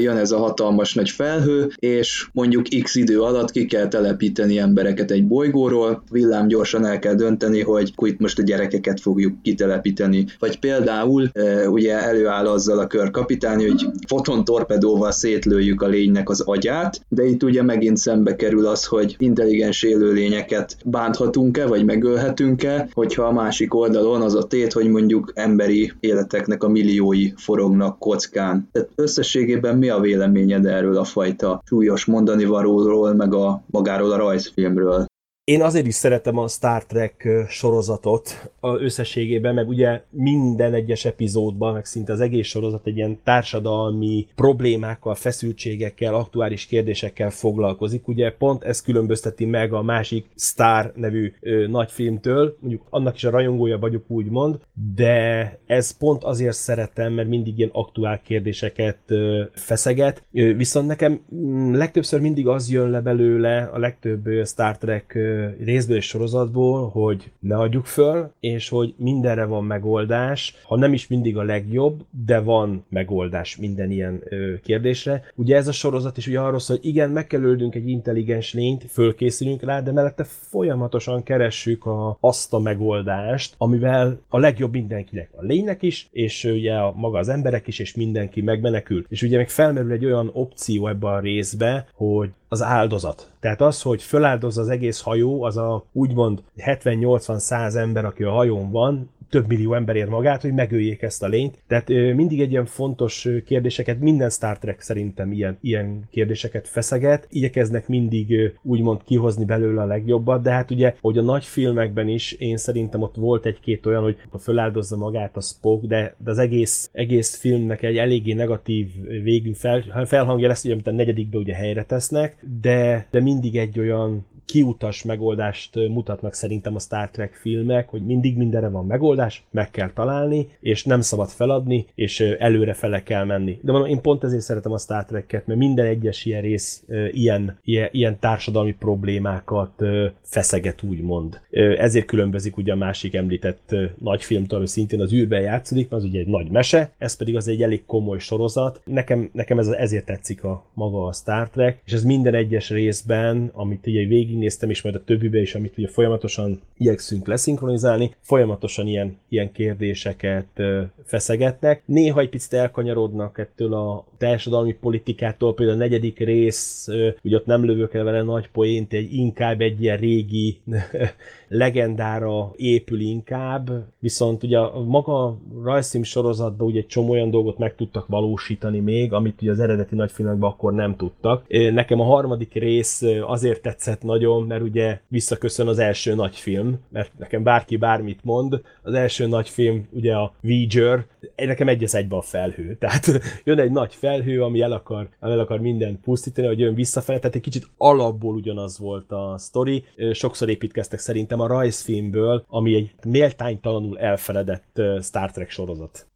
jön ez a hatalmas nagy felhő, és mondjuk x idő alatt ki kell telepíteni embereket egy bolygóról, villám gyorsan el kell dönteni, hogy itt most most a gyerekeket fogjuk kitelepíteni. Vagy például ugye előáll azzal a körkapitány, hogy foton torpedóval szétlőjük a lénynek az agyát, de itt ugye megint szembe kerül az, hogy intelligens élőlényeket bánthatunk-e, vagy megölhetünk-e, hogyha a másik oldalon az a tét, hogy mondjuk emberi életeknek a milliói forognak kockán. Tehát összességében mi a véleményed erről a fajta súlyos mondani valóról, meg a magáról a rajzfilmről? Én azért is szeretem a Star Trek sorozatot a összességében, meg ugye minden egyes epizódban, meg szinte az egész sorozat egy ilyen társadalmi problémákkal, feszültségekkel, aktuális kérdésekkel foglalkozik. Ugye pont ez különbözteti meg a másik Star nevű ö, nagyfilmtől, mondjuk annak is a rajongója vagyok úgymond, de ez pont azért szeretem, mert mindig ilyen aktuál kérdéseket ö, feszeget. Ö, viszont nekem mm, legtöbbször mindig az jön le belőle, a legtöbb Star Trek részből és sorozatból, hogy ne adjuk föl, és hogy mindenre van megoldás, ha nem is mindig a legjobb, de van megoldás minden ilyen ö, kérdésre. Ugye ez a sorozat is ugye arról szól, hogy igen, meg kell öldünk egy intelligens lényt, fölkészülünk rá, de mellette folyamatosan keressük a, azt a megoldást, amivel a legjobb mindenkinek, a lénynek is, és ugye a, maga az emberek is, és mindenki megmenekül. És ugye meg felmerül egy olyan opció ebbe a részbe, hogy az áldozat. Tehát az, hogy föláldozza az egész hajó, az a úgymond 70-80-100 ember, aki a hajón van, több millió ember ér magát, hogy megöljék ezt a lényt. Tehát mindig egy ilyen fontos kérdéseket, minden Star Trek szerintem ilyen, ilyen kérdéseket feszeget, igyekeznek mindig úgymond kihozni belőle a legjobbat, de hát ugye, hogy a nagy filmekben is, én szerintem ott volt egy-két olyan, hogy föláldozza magát a Spock, de, de az egész, egész filmnek egy eléggé negatív végű fel, felhangja lesz, ugye, amit a negyedikbe ugye helyre tesznek, de, de mindig egy olyan kiutas megoldást mutatnak szerintem a Star Trek filmek, hogy mindig mindenre van megoldás, meg kell találni, és nem szabad feladni, és előre fele kell menni. De mondom, én pont ezért szeretem a Star Trek-et, mert minden egyes ilyen rész ilyen, ilyen, ilyen társadalmi problémákat feszeget, úgymond. Ezért különbözik ugye a másik említett nagy filmtől, ami szintén az űrben játszódik, az ugye egy nagy mese, ez pedig az egy elég komoly sorozat. Nekem, nekem ez ezért tetszik a maga a Star Trek, és ez minden egyes részben, amit ugye végig végignéztem, és majd a többibe is, amit ugye folyamatosan igyekszünk leszinkronizálni, folyamatosan ilyen, ilyen kérdéseket feszegetnek. Néha egy picit elkanyarodnak ettől a társadalmi politikától, például a negyedik rész, ugye ott nem lövök el vele nagy poént, egy inkább egy ilyen régi legendára épül inkább, viszont ugye a maga rajzfilm sorozatban ugye egy csomó olyan dolgot meg tudtak valósítani még, amit ugye az eredeti nagyfilmekben akkor nem tudtak. Nekem a harmadik rész azért tetszett nagyon, mert ugye visszaköszön az első nagyfilm, mert nekem bárki bármit mond, az első nagyfilm ugye a Voyager, nekem egy az egyben a felhő. Tehát jön egy nagy felhő, ami el akar, el akar mindent pusztítani, hogy jön visszafelé, tehát egy kicsit alapból ugyanaz volt a sztori. Sokszor építkeztek szerintem a rajzfilmből, ami egy méltánytalanul elfeledett Star Trek sorozat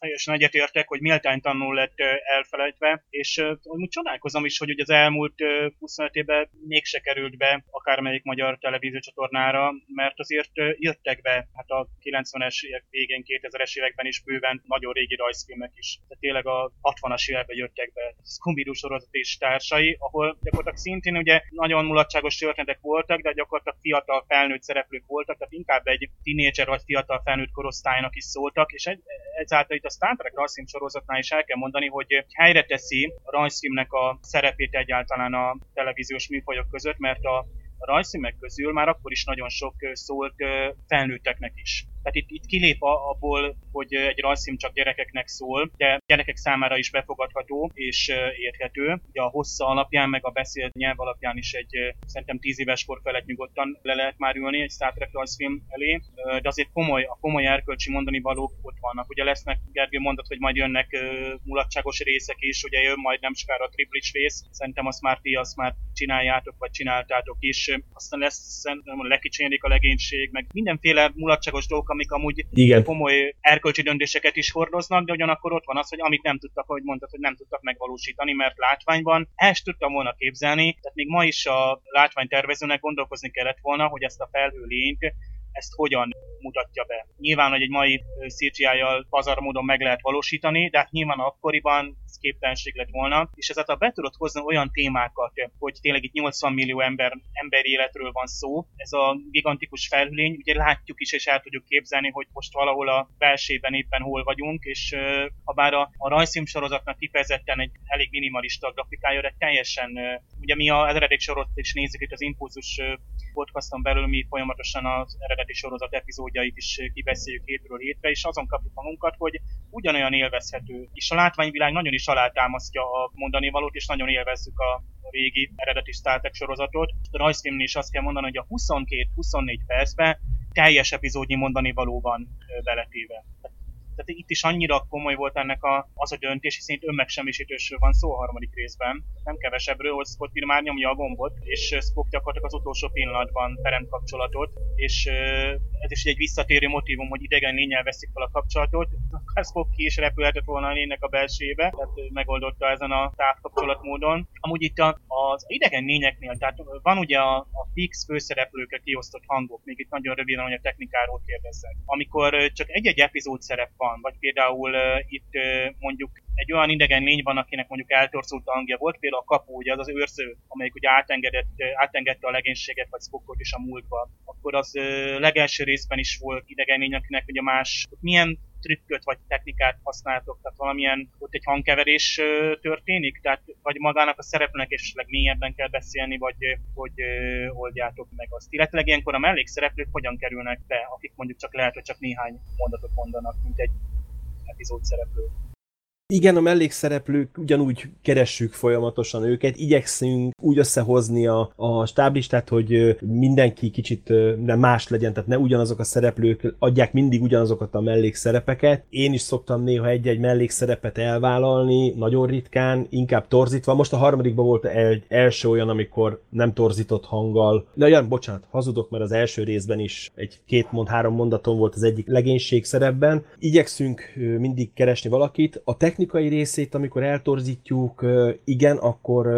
teljesen egyetértek, hogy méltánytalanul lett elfelejtve, és úgy csodálkozom is, hogy az elmúlt 25 évben mégse került be akármelyik magyar televíziócsatornára, mert azért jöttek be, hát a 90-es évek végén, 2000-es években is bőven nagyon régi rajzfilmek is. Tehát tényleg a 60-as években jöttek be scooby sorozat és társai, ahol gyakorlatilag szintén ugye nagyon mulatságos történetek voltak, de gyakorlatilag fiatal felnőtt szereplők voltak, tehát inkább egy tínédzser vagy fiatal felnőtt korosztálynak is szóltak, és ezáltal itt a Star Trek rajzfilm sorozatnál is el kell mondani, hogy helyre teszi a rajzfilmnek a szerepét egyáltalán a televíziós műfajok között, mert a rajzfilmek közül már akkor is nagyon sok szólt felnőtteknek is. Tehát itt, itt kilép abból, hogy egy rajzfilm csak gyerekeknek szól, de gyerekek számára is befogadható és érthető. Ugye a hossza alapján, meg a beszélt nyelv alapján is egy szerintem tíz éves kor felett nyugodtan le lehet már ülni egy Star Trek rajzfilm elé, de azért komoly, a komoly erkölcsi mondani valók ott vannak. Ugye lesznek, Gergő mondott, hogy majd jönnek mulatságos részek is, ugye jön majd nem sokára a triplis rész, szerintem azt már ti azt már csináljátok, vagy csináltátok is. Aztán lesz szerintem lekicsinyelik a legénység, meg mindenféle mulatságos dolgok, amik amúgy Igen. komoly erkölcsi döntéseket is hordoznak, de ugyanakkor ott van az, hogy amit nem tudtak, ahogy mondtad, hogy nem tudtak megvalósítani, mert látványban ezt tudtam volna képzelni, tehát még ma is a látványtervezőnek gondolkozni kellett volna, hogy ezt a felhő lényt ezt hogyan mutatja be. Nyilván, hogy egy mai CGI-jal pazar módon meg lehet valósítani, de hát nyilván akkoriban ez képtelenség lett volna, és ezáltal be tudott hozni olyan témákat, hogy tényleg itt 80 millió ember, emberi életről van szó. Ez a gigantikus felhőlény, ugye látjuk is, és el tudjuk képzelni, hogy most valahol a belsében éppen hol vagyunk, és ha bár a, a rajzfilm sorozatnak kifejezetten egy elég minimalista grafikája, de teljesen, ugye mi az eredeti sorot is nézzük itt az Impulzus podcaston belül mi folyamatosan az eredeti sorozat epizódjait is kibeszéljük hétről hétre, és azon kapjuk magunkat, hogy ugyanolyan élvezhető. És a látványvilág nagyon is alátámasztja a mondani valót, és nagyon élvezzük a régi eredeti Star Trek sorozatot. A rajzfilmnél is azt kell mondani, hogy a 22-24 percben teljes epizódnyi mondani való van beletéve. Tehát itt is annyira komoly volt ennek a, az a döntés, hiszen itt önmegsemmisítésről van szó a harmadik részben. Nem kevesebbről, hogy Scott már nyomja a gombot, és Spock gyakorlatilag az utolsó pillanatban teremt kapcsolatot, és ez is egy visszatérő motivum, hogy idegen lényel veszik fel a kapcsolatot. Akár Spock ki is repülhetett volna a lénynek a belsébe, tehát megoldotta ezen a távkapcsolatmódon. Amúgy itt az idegen lényeknél, tehát van ugye a, a fix főszereplőkre kiosztott hangok, még itt nagyon röviden, hogy a technikáról kérdezzek. Amikor csak egy-egy epizód szerep van, van, vagy például uh, itt uh, mondjuk egy olyan idegen lény van, akinek mondjuk eltorzult a hangja volt, például a kapu, ugye az az őrző, amelyik ugye átengedett, átengedte a legénységet, vagy Spockot is a múltba. Akkor az uh, legelső részben is volt idegen lény, akinek ugye más, milyen trükköt vagy technikát használtok, tehát valamilyen ott egy hangkeverés történik, tehát vagy magának a szereplőnek esetleg mélyebben kell beszélni, vagy hogy oldjátok meg azt. Illetve ilyenkor a mellékszereplők hogyan kerülnek be, akik mondjuk csak lehet, hogy csak néhány mondatot mondanak, mint egy epizód szereplő. Igen, a mellékszereplők ugyanúgy keressük folyamatosan őket, igyekszünk úgy összehozni a, a stáblistát, hogy mindenki kicsit nem más legyen, tehát ne ugyanazok a szereplők adják mindig ugyanazokat a mellékszerepeket. Én is szoktam néha egy-egy mellékszerepet elvállalni, nagyon ritkán, inkább torzítva. Most a harmadikban volt egy első olyan, amikor nem torzított hanggal. Na olyan, bocsánat, hazudok, mert az első részben is egy két mond, három mondaton volt az egyik legénység szerepben. Igyekszünk mindig keresni valakit. A technikai részét, amikor eltorzítjuk, igen, akkor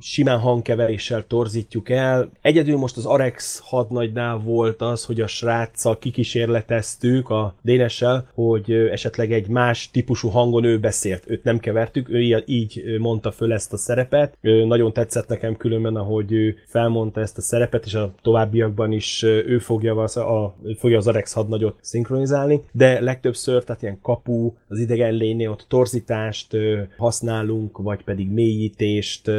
simán hangkeveréssel torzítjuk el. Egyedül most az Arex hadnagynál volt az, hogy a sráccal kikísérleteztük a Dénessel, hogy esetleg egy más típusú hangon ő beszélt. Őt nem kevertük, ő így mondta föl ezt a szerepet. Nagyon tetszett nekem különben, ahogy ő felmondta ezt a szerepet, és a továbbiakban is ő fogja, az, a, fogja az Arex hadnagyot szinkronizálni, de legtöbbször, tehát ilyen kapu, az idegen lénynél ott torzít torzítást használunk, vagy pedig mélyítést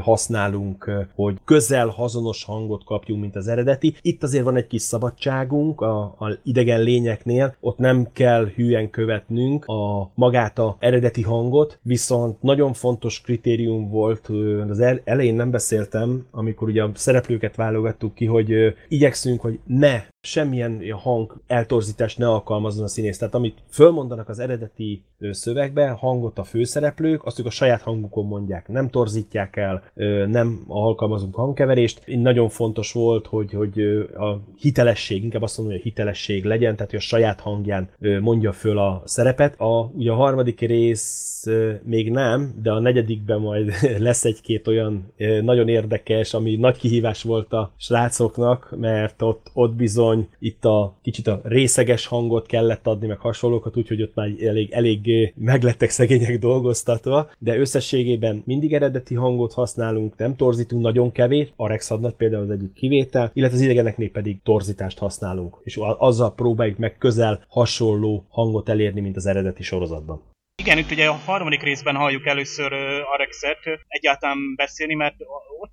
használunk, hogy közel hazonos hangot kapjunk, mint az eredeti. Itt azért van egy kis szabadságunk a, a idegen lényeknél, ott nem kell hülyen követnünk a magát a eredeti hangot, viszont nagyon fontos kritérium volt, az elején nem beszéltem, amikor ugye a szereplőket válogattuk ki, hogy igyekszünk, hogy ne semmilyen hang eltorzítást ne alkalmazzon a színész. Tehát amit fölmondanak az eredeti szövegbe, hangot a főszereplők, azt ők a saját hangukon mondják, nem torzítják el, nem alkalmazunk hangkeverést. Nagyon fontos volt, hogy, hogy a hitelesség, inkább azt mondom, hogy a hitelesség legyen, tehát hogy a saját hangján mondja föl a szerepet. A, ugye a harmadik rész még nem, de a negyedikben majd lesz egy-két olyan nagyon érdekes, ami nagy kihívás volt a srácoknak, mert ott, ott bizony itt a kicsit a részeges hangot kellett adni, meg hasonlókat, úgyhogy ott már elég, elég meglettek szegények dolgoztatva, de összességében mindig eredeti hangot használunk, nem torzítunk nagyon kevés, a Rexadnak például az egyik kivétel, illetve az idegeneknél pedig torzítást használunk, és azzal próbáljuk meg közel hasonló hangot elérni, mint az eredeti sorozatban. Igen, itt ugye a harmadik részben halljuk először Arexet egyáltalán beszélni, mert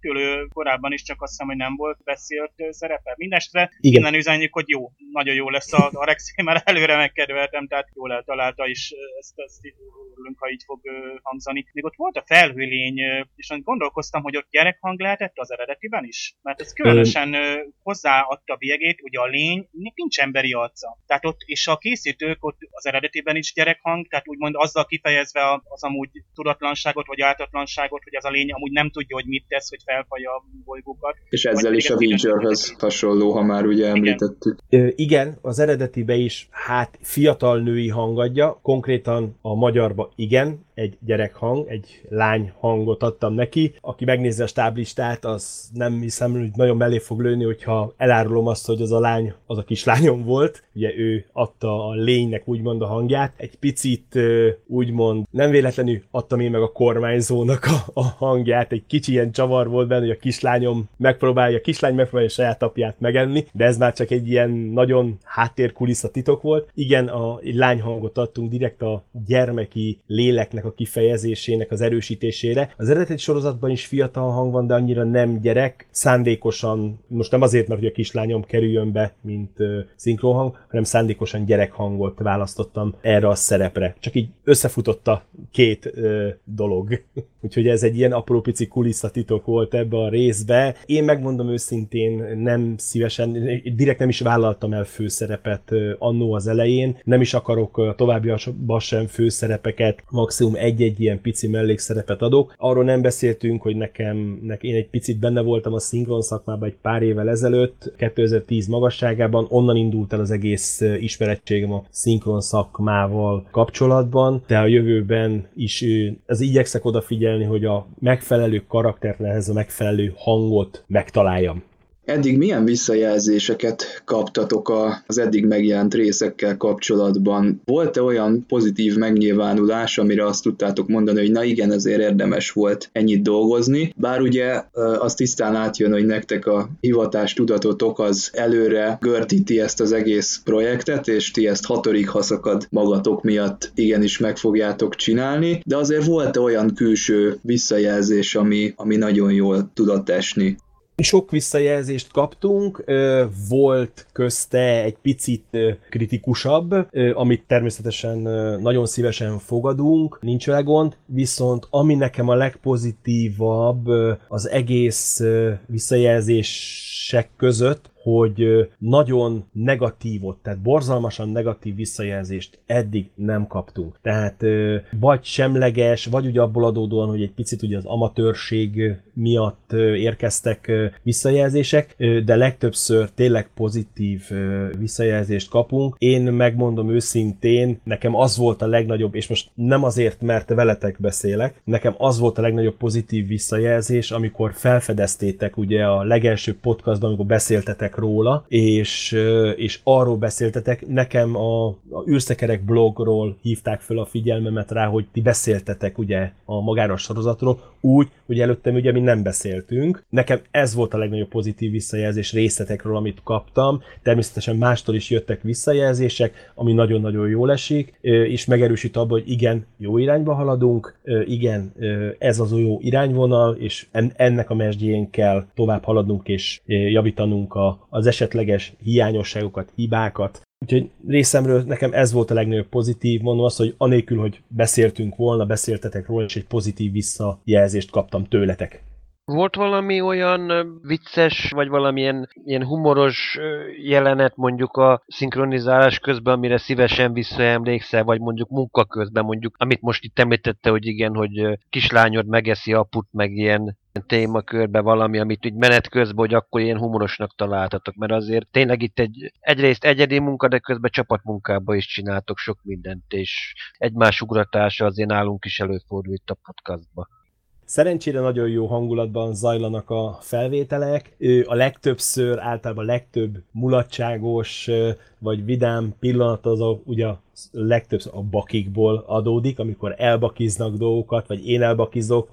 ott ülő korábban is csak azt hiszem, hogy nem volt beszélt szerepe. Mindestre Igen. innen üzenjük, hogy jó, nagyon jó lesz az Arex, mert előre megkedveltem, tehát jól eltalálta is, ezt, ezt örülünk, ha így fog hangzani. Még ott volt a felhőlény, és gondolkoztam, hogy ott gyerekhang lehetett az eredetiben is, mert ez különösen hozzáadta a biegét, ugye a lény nincs emberi arca. Tehát ott, és a készítők ott az eredetiben is gyerekhang, tehát úgymond azzal kifejezve az amúgy tudatlanságot vagy áltatlanságot, hogy ez a lény amúgy nem tudja, hogy mit tesz, hogy felfalja a bolygókat. És ezzel is a Vingerhöz hasonló, ha már ugye említettük. Igen. igen, az eredetibe is hát fiatal női hangadja, konkrétan a magyarba igen, egy gyerekhang, egy lány hangot adtam neki. Aki megnézi a stáblistát, az nem hiszem, hogy nagyon mellé fog lőni, hogyha elárulom azt, hogy az a lány az a kislányom volt. Ugye ő adta a lénynek úgymond a hangját. Egy picit úgymond nem véletlenül adtam én meg a kormányzónak a, a hangját. Egy kicsi ilyen csavar volt benne, hogy a kislányom megpróbálja, a kislány megpróbálja a saját apját megenni, de ez már csak egy ilyen nagyon háttérkulissza titok volt. Igen, a lányhangot adtunk direkt a gyermeki léleknek a kifejezésének az erősítésére. Az eredeti sorozatban is fiatal hang van, de annyira nem gyerek, szándékosan, most nem azért, mert hogy a kislányom kerüljön be, mint uh, szinkronhang, hanem szándékosan gyerekhangot választottam erre a szerepre. Csak így összefutott a két uh, dolog. Úgyhogy ez egy ilyen apró pici kulisszatitok volt ebbe a részbe. Én megmondom őszintén, nem szívesen, direkt nem is vállaltam el főszerepet annó az elején, nem is akarok továbbiakban sem főszerepeket, maximum egy-egy ilyen pici mellékszerepet adok. Arról nem beszéltünk, hogy nekem, nekem én egy picit benne voltam a szinkron szakmában egy pár évvel ezelőtt, 2010 magasságában, onnan indult el az egész ismerettségem a szinkron szakmával kapcsolatban, de a jövőben is az igyekszek odafigyelni, hogy a megfelelő karaktert ehhez a megfelelő hangot megtaláljam. Eddig milyen visszajelzéseket kaptatok az eddig megjelent részekkel kapcsolatban? Volt-e olyan pozitív megnyilvánulás, amire azt tudtátok mondani, hogy na igen, ezért érdemes volt ennyit dolgozni? Bár ugye az tisztán átjön, hogy nektek a hivatás tudatotok az előre gördíti ezt az egész projektet, és ti ezt hatodik haszakad magatok miatt igenis meg fogjátok csinálni, de azért volt -e olyan külső visszajelzés, ami, ami nagyon jól tudott esni? Sok visszajelzést kaptunk, volt közte egy picit kritikusabb, amit természetesen nagyon szívesen fogadunk, nincs vele gond, viszont ami nekem a legpozitívabb az egész visszajelzések között, hogy nagyon negatívot, tehát borzalmasan negatív visszajelzést eddig nem kaptunk. Tehát vagy semleges, vagy ugye abból adódóan, hogy egy picit ugye az amatőrség miatt érkeztek visszajelzések, de legtöbbször tényleg pozitív visszajelzést kapunk. Én megmondom őszintén, nekem az volt a legnagyobb, és most nem azért, mert veletek beszélek, nekem az volt a legnagyobb pozitív visszajelzés, amikor felfedeztétek ugye a legelső podcastban, amikor beszéltetek beszéltetek róla, és, és arról beszéltetek. Nekem a, a űrszekerek blogról hívták fel a figyelmemet rá, hogy ti beszéltetek ugye a magára a sorozatról, úgy, hogy előttem ugye mi nem beszéltünk. Nekem ez volt a legnagyobb pozitív visszajelzés részletekről, amit kaptam. Természetesen mástól is jöttek visszajelzések, ami nagyon-nagyon jól esik, és megerősít abban, hogy igen, jó irányba haladunk, igen, ez az a jó irányvonal, és ennek a mesdjén kell tovább haladnunk és javítanunk a, az esetleges hiányosságokat, hibákat. Úgyhogy részemről nekem ez volt a legnagyobb pozitív, mondom azt, hogy anélkül, hogy beszéltünk volna, beszéltetek róla, és egy pozitív visszajelzést kaptam tőletek. Volt valami olyan vicces, vagy valamilyen ilyen humoros jelenet mondjuk a szinkronizálás közben, amire szívesen visszaemlékszel, vagy mondjuk munka közben mondjuk, amit most itt említette, hogy igen, hogy kislányod megeszi aput, meg ilyen témakörbe valami, amit úgy menet közben, hogy akkor ilyen humorosnak találtatok, mert azért tényleg itt egy, egyrészt egyedi munka, de közben csapatmunkába is csináltok sok mindent, és egymás ugratása azért nálunk is előfordul itt a podcastba. Szerencsére nagyon jó hangulatban zajlanak a felvételek. A legtöbbször, általában a legtöbb mulatságos vagy vidám pillanat az a, ugye legtöbbször a bakikból adódik, amikor elbakiznak dolgokat, vagy én elbakizok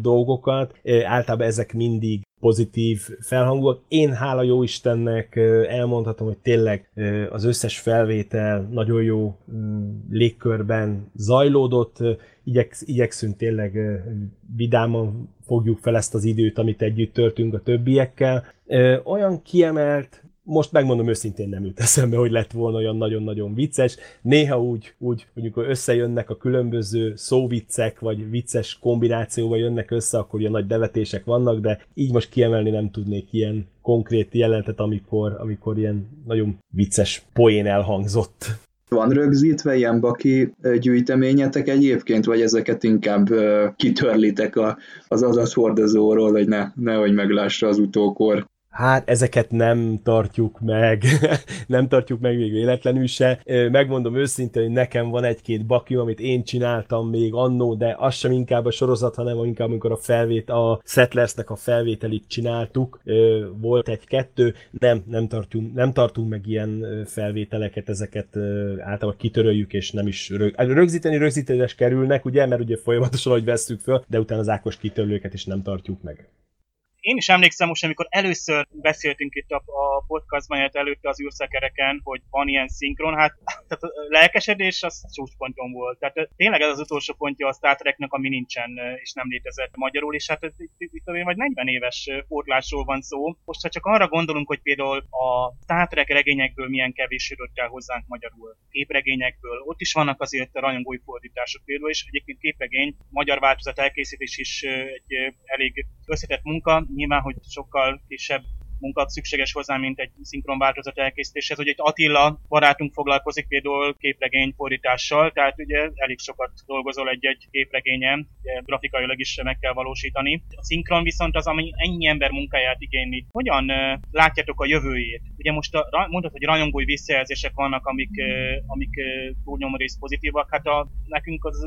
dolgokat. Általában ezek mindig pozitív felhangok. Én hála jó Istennek elmondhatom, hogy tényleg az összes felvétel nagyon jó légkörben zajlódott, Igyeksz, igyekszünk tényleg vidáman fogjuk fel ezt az időt, amit együtt töltünk a többiekkel. Olyan kiemelt most megmondom őszintén nem jut eszembe, hogy lett volna olyan nagyon-nagyon vicces. Néha úgy, úgy hogy összejönnek a különböző szóviccek, vagy vicces kombinációval jönnek össze, akkor ilyen nagy devetések vannak, de így most kiemelni nem tudnék ilyen konkrét jelentet, amikor, amikor ilyen nagyon vicces poén elhangzott. Van rögzítve ilyen baki gyűjteményetek egyébként, vagy ezeket inkább kitörlitek a, az adathordozóról, hogy ne, nehogy meglássa az utókor? Hát ezeket nem tartjuk meg, nem tartjuk meg még véletlenül se. Megmondom őszintén, hogy nekem van egy-két bakió, amit én csináltam még annó, de az sem inkább a sorozat, hanem inkább amikor a felvét, a Settlersnek a felvételit csináltuk, volt egy-kettő, nem, nem tartunk, nem tartunk meg ilyen felvételeket, ezeket általában kitöröljük, és nem is rög, hát rögzíteni, rögzítés kerülnek, ugye, mert ugye folyamatosan, hogy veszük föl, de utána az ákos kitörlőket is nem tartjuk meg én is emlékszem most, amikor először beszéltünk itt a, a podcastban, illetve előtte az űrszekereken, hogy van ilyen szinkron, hát tehát a lelkesedés az csúcsponton volt. Tehát tényleg ez az utolsó pontja a Star Treknek, ami nincsen és nem létezett magyarul, és hát itt, itt, itt vagy 40 éves fordulásról van szó. Most ha csak arra gondolunk, hogy például a Star Trek regényekből milyen kevés jött el hozzánk magyarul, képregényekből, ott is vannak azért rajongói fordítások például, és egyébként képregény, magyar változat elkészítés is egy elég összetett munka, nyilván, hogy sokkal kisebb munka szükséges hozzá, mint egy szinkron változat elkészítéshez. Ugye itt Attila barátunk foglalkozik például képregény fordítással, tehát ugye elég sokat dolgozol egy-egy képregényen, ugye grafikailag is meg kell valósítani. A szinkron viszont az, ami ennyi ember munkáját igényli. Hogyan uh, látjátok a jövőjét? Ugye most a, mondtad, hogy rajongói visszajelzések vannak, amik, uh, amik uh, túlnyomó pozitívak, hát a, nekünk az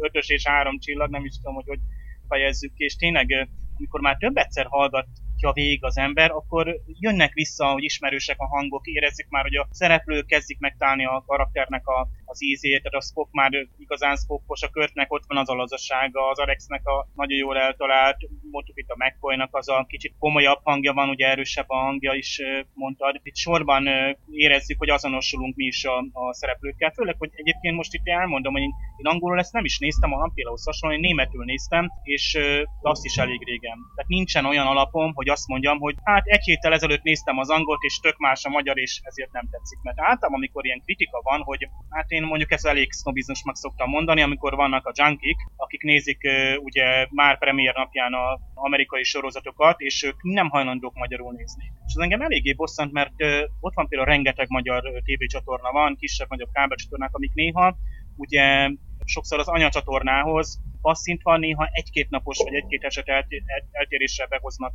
ötös és három csillag, nem is tudom, hogy hogy fejezzük és tényleg amikor már több egyszer hallgat hallgatja végig az ember, akkor jönnek vissza, hogy ismerősek a hangok, érezzük már, hogy a szereplő kezdik megtalálni a karakternek a, az ízét, tehát a Spock már igazán Spockos, a Körtnek ott van az alazasága, az Alexnek a nagyon jól eltalált, mondtuk itt a McCoy-nak az a kicsit komolyabb hangja van, ugye erősebb a hangja is mondtad. Itt sorban érezzük, hogy azonosulunk mi is a, a szereplőkkel, főleg, hogy egyébként most itt elmondom, hogy én, én angolul ezt nem is néztem, a Hampélahoz hasonlóan, én németül néztem, és azt is elég régen. Tehát nincsen olyan alapom, hogy azt mondjam, hogy hát egy héttel ezelőtt néztem az angolt, és tök más a magyar, és ezért nem tetszik. Mert általában, amikor ilyen kritika van, hogy hát én mondjuk ezt elég sznobizmusnak szoktam mondani, amikor vannak a junkik, akik nézik ugye már premier napján az amerikai sorozatokat, és ők nem hajlandók magyarul nézni. És ez engem eléggé bosszant, mert ott van például rengeteg magyar tévécsatorna van, kisebb-nagyobb kábelcsatornák, amik néha ugye sokszor az anyacsatornához passzintva néha egy-két napos vagy egy-két eset eltéréssel behoznak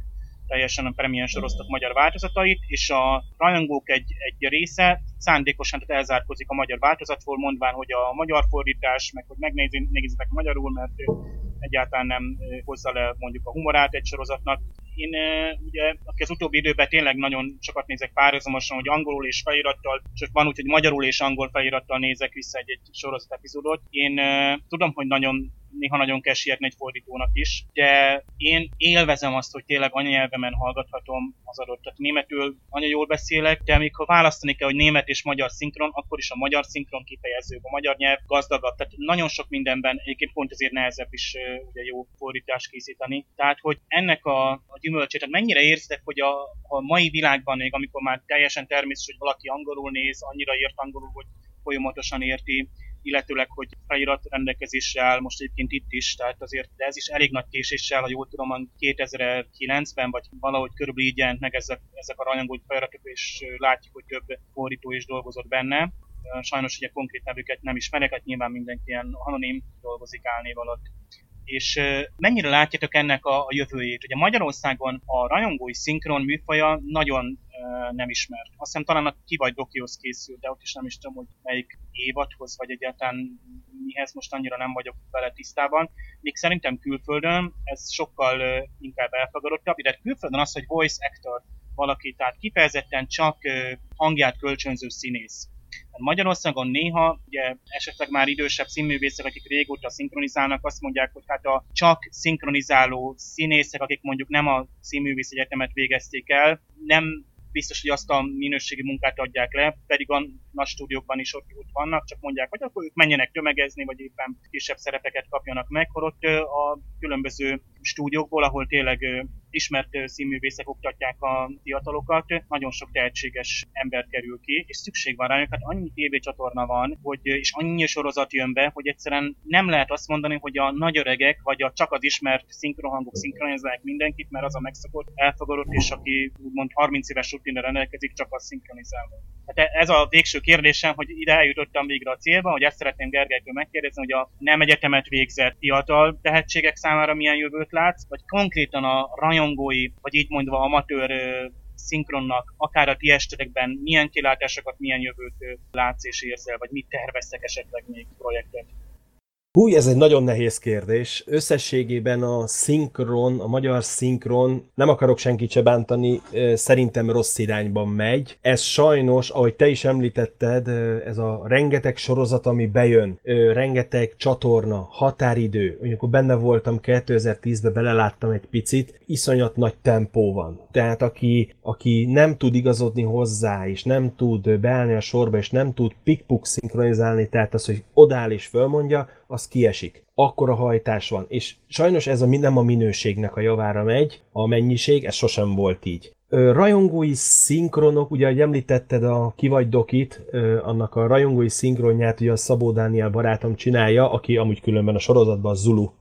teljesen a Premium sorosztok magyar változatait, és a rajongók egy, egy része szándékosan tehát elzárkozik a magyar változatból, mondván, hogy a magyar fordítás, meg hogy megnézzétek magyarul, mert egyáltalán nem hozza le mondjuk a humorát egy sorozatnak. Én ugye, aki az utóbbi időben tényleg nagyon sokat nézek párhuzamosan, hogy angolul és felirattal, csak van úgy, hogy magyarul és angol felirattal nézek vissza egy, egy sorozat epizódot. Én tudom, hogy nagyon néha nagyon kell sietni egy fordítónak is, de én élvezem azt, hogy tényleg anyanyelvemen hallgathatom az adott. Tehát németül anya jól beszélek, de amikor választani kell, hogy német és magyar szinkron, akkor is a magyar szinkron kifejezőbb, a magyar nyelv gazdagabb. Tehát nagyon sok mindenben egyébként pont ezért nehezebb is ugye jó fordítást készíteni. Tehát, hogy ennek a, a gyümölcsét, tehát mennyire érzitek, hogy a, a mai világban még, amikor már teljesen természetes, hogy valaki angolul néz, annyira ért angolul, hogy folyamatosan érti, illetőleg, hogy felirat rendelkezésre áll most egyébként itt is, tehát azért, de ez is elég nagy késéssel, ha jól tudom, 2009-ben, vagy valahogy körülbelül így jelent meg ezek, ezek a rajongói feliratok, és látjuk, hogy több fordító is dolgozott benne. Sajnos ugye konkrét nevüket nem ismerek, hát nyilván mindenki ilyen anonim dolgozik álnév alatt és mennyire látjátok ennek a, a jövőjét? Ugye Magyarországon a rajongói szinkron műfaja nagyon nem ismert. Azt hiszem talán a Ki vagy Dokihoz készült, de ott is nem is tudom, hogy melyik évadhoz, vagy egyáltalán mihez most annyira nem vagyok vele tisztában. Még szerintem külföldön ez sokkal inkább elfogadottabb, illetve külföldön az, hogy voice actor valaki, tehát kifejezetten csak hangját kölcsönző színész Magyarországon néha, ugye esetleg már idősebb színművészek, akik régóta szinkronizálnak, azt mondják, hogy hát a csak szinkronizáló színészek, akik mondjuk nem a színművész egyetemet végezték el, nem biztos, hogy azt a minőségi munkát adják le, pedig a nagy stúdiókban is ott, ott vannak, csak mondják, hogy akkor ők menjenek tömegezni, vagy éppen kisebb szerepeket kapjanak meg, akkor ott a különböző stúdiókból, ahol tényleg ismert színművészek oktatják a fiatalokat, nagyon sok tehetséges ember kerül ki, és szükség van rájuk, hát annyi tévécsatorna van, hogy, és annyi sorozat jön be, hogy egyszerűen nem lehet azt mondani, hogy a nagy öregek, vagy a csak az ismert szinkronhangok szinkronizálják mindenkit, mert az a megszokott, elfogadott, és aki úgymond 30 éves rutinra rendelkezik, csak az szinkronizál. Hát ez a végső kérdésem, hogy ide eljutottam végre a célba, hogy ezt szeretném Gergelykől megkérdezni, hogy a nem egyetemet végzett fiatal tehetségek számára milyen jövőt látsz, vagy konkrétan a rajongói, vagy így mondva amatőr szinkronnak, akár a ti estetekben milyen kilátásokat, milyen jövőt látsz és érzel, vagy mit terveztek esetleg még projektet? Hú, ez egy nagyon nehéz kérdés. Összességében a szinkron, a magyar szinkron, nem akarok senkit se bántani, szerintem rossz irányban megy. Ez sajnos, ahogy te is említetted, ez a rengeteg sorozat, ami bejön, rengeteg csatorna, határidő, amikor benne voltam 2010-ben, beleláttam egy picit, iszonyat nagy tempó van. Tehát aki, aki nem tud igazodni hozzá, és nem tud beállni a sorba, és nem tud pikpuk szinkronizálni, tehát az, hogy odáll és fölmondja, az kiesik. Akkora hajtás van, és sajnos ez a, nem a minőségnek a javára megy, a mennyiség, ez sosem volt így. Rajongói szinkronok, ugye, ahogy említetted a Kivagy Dokit, annak a rajongói szinkronját ugye a Szabó Dániel barátom csinálja, aki amúgy különben a sorozatban a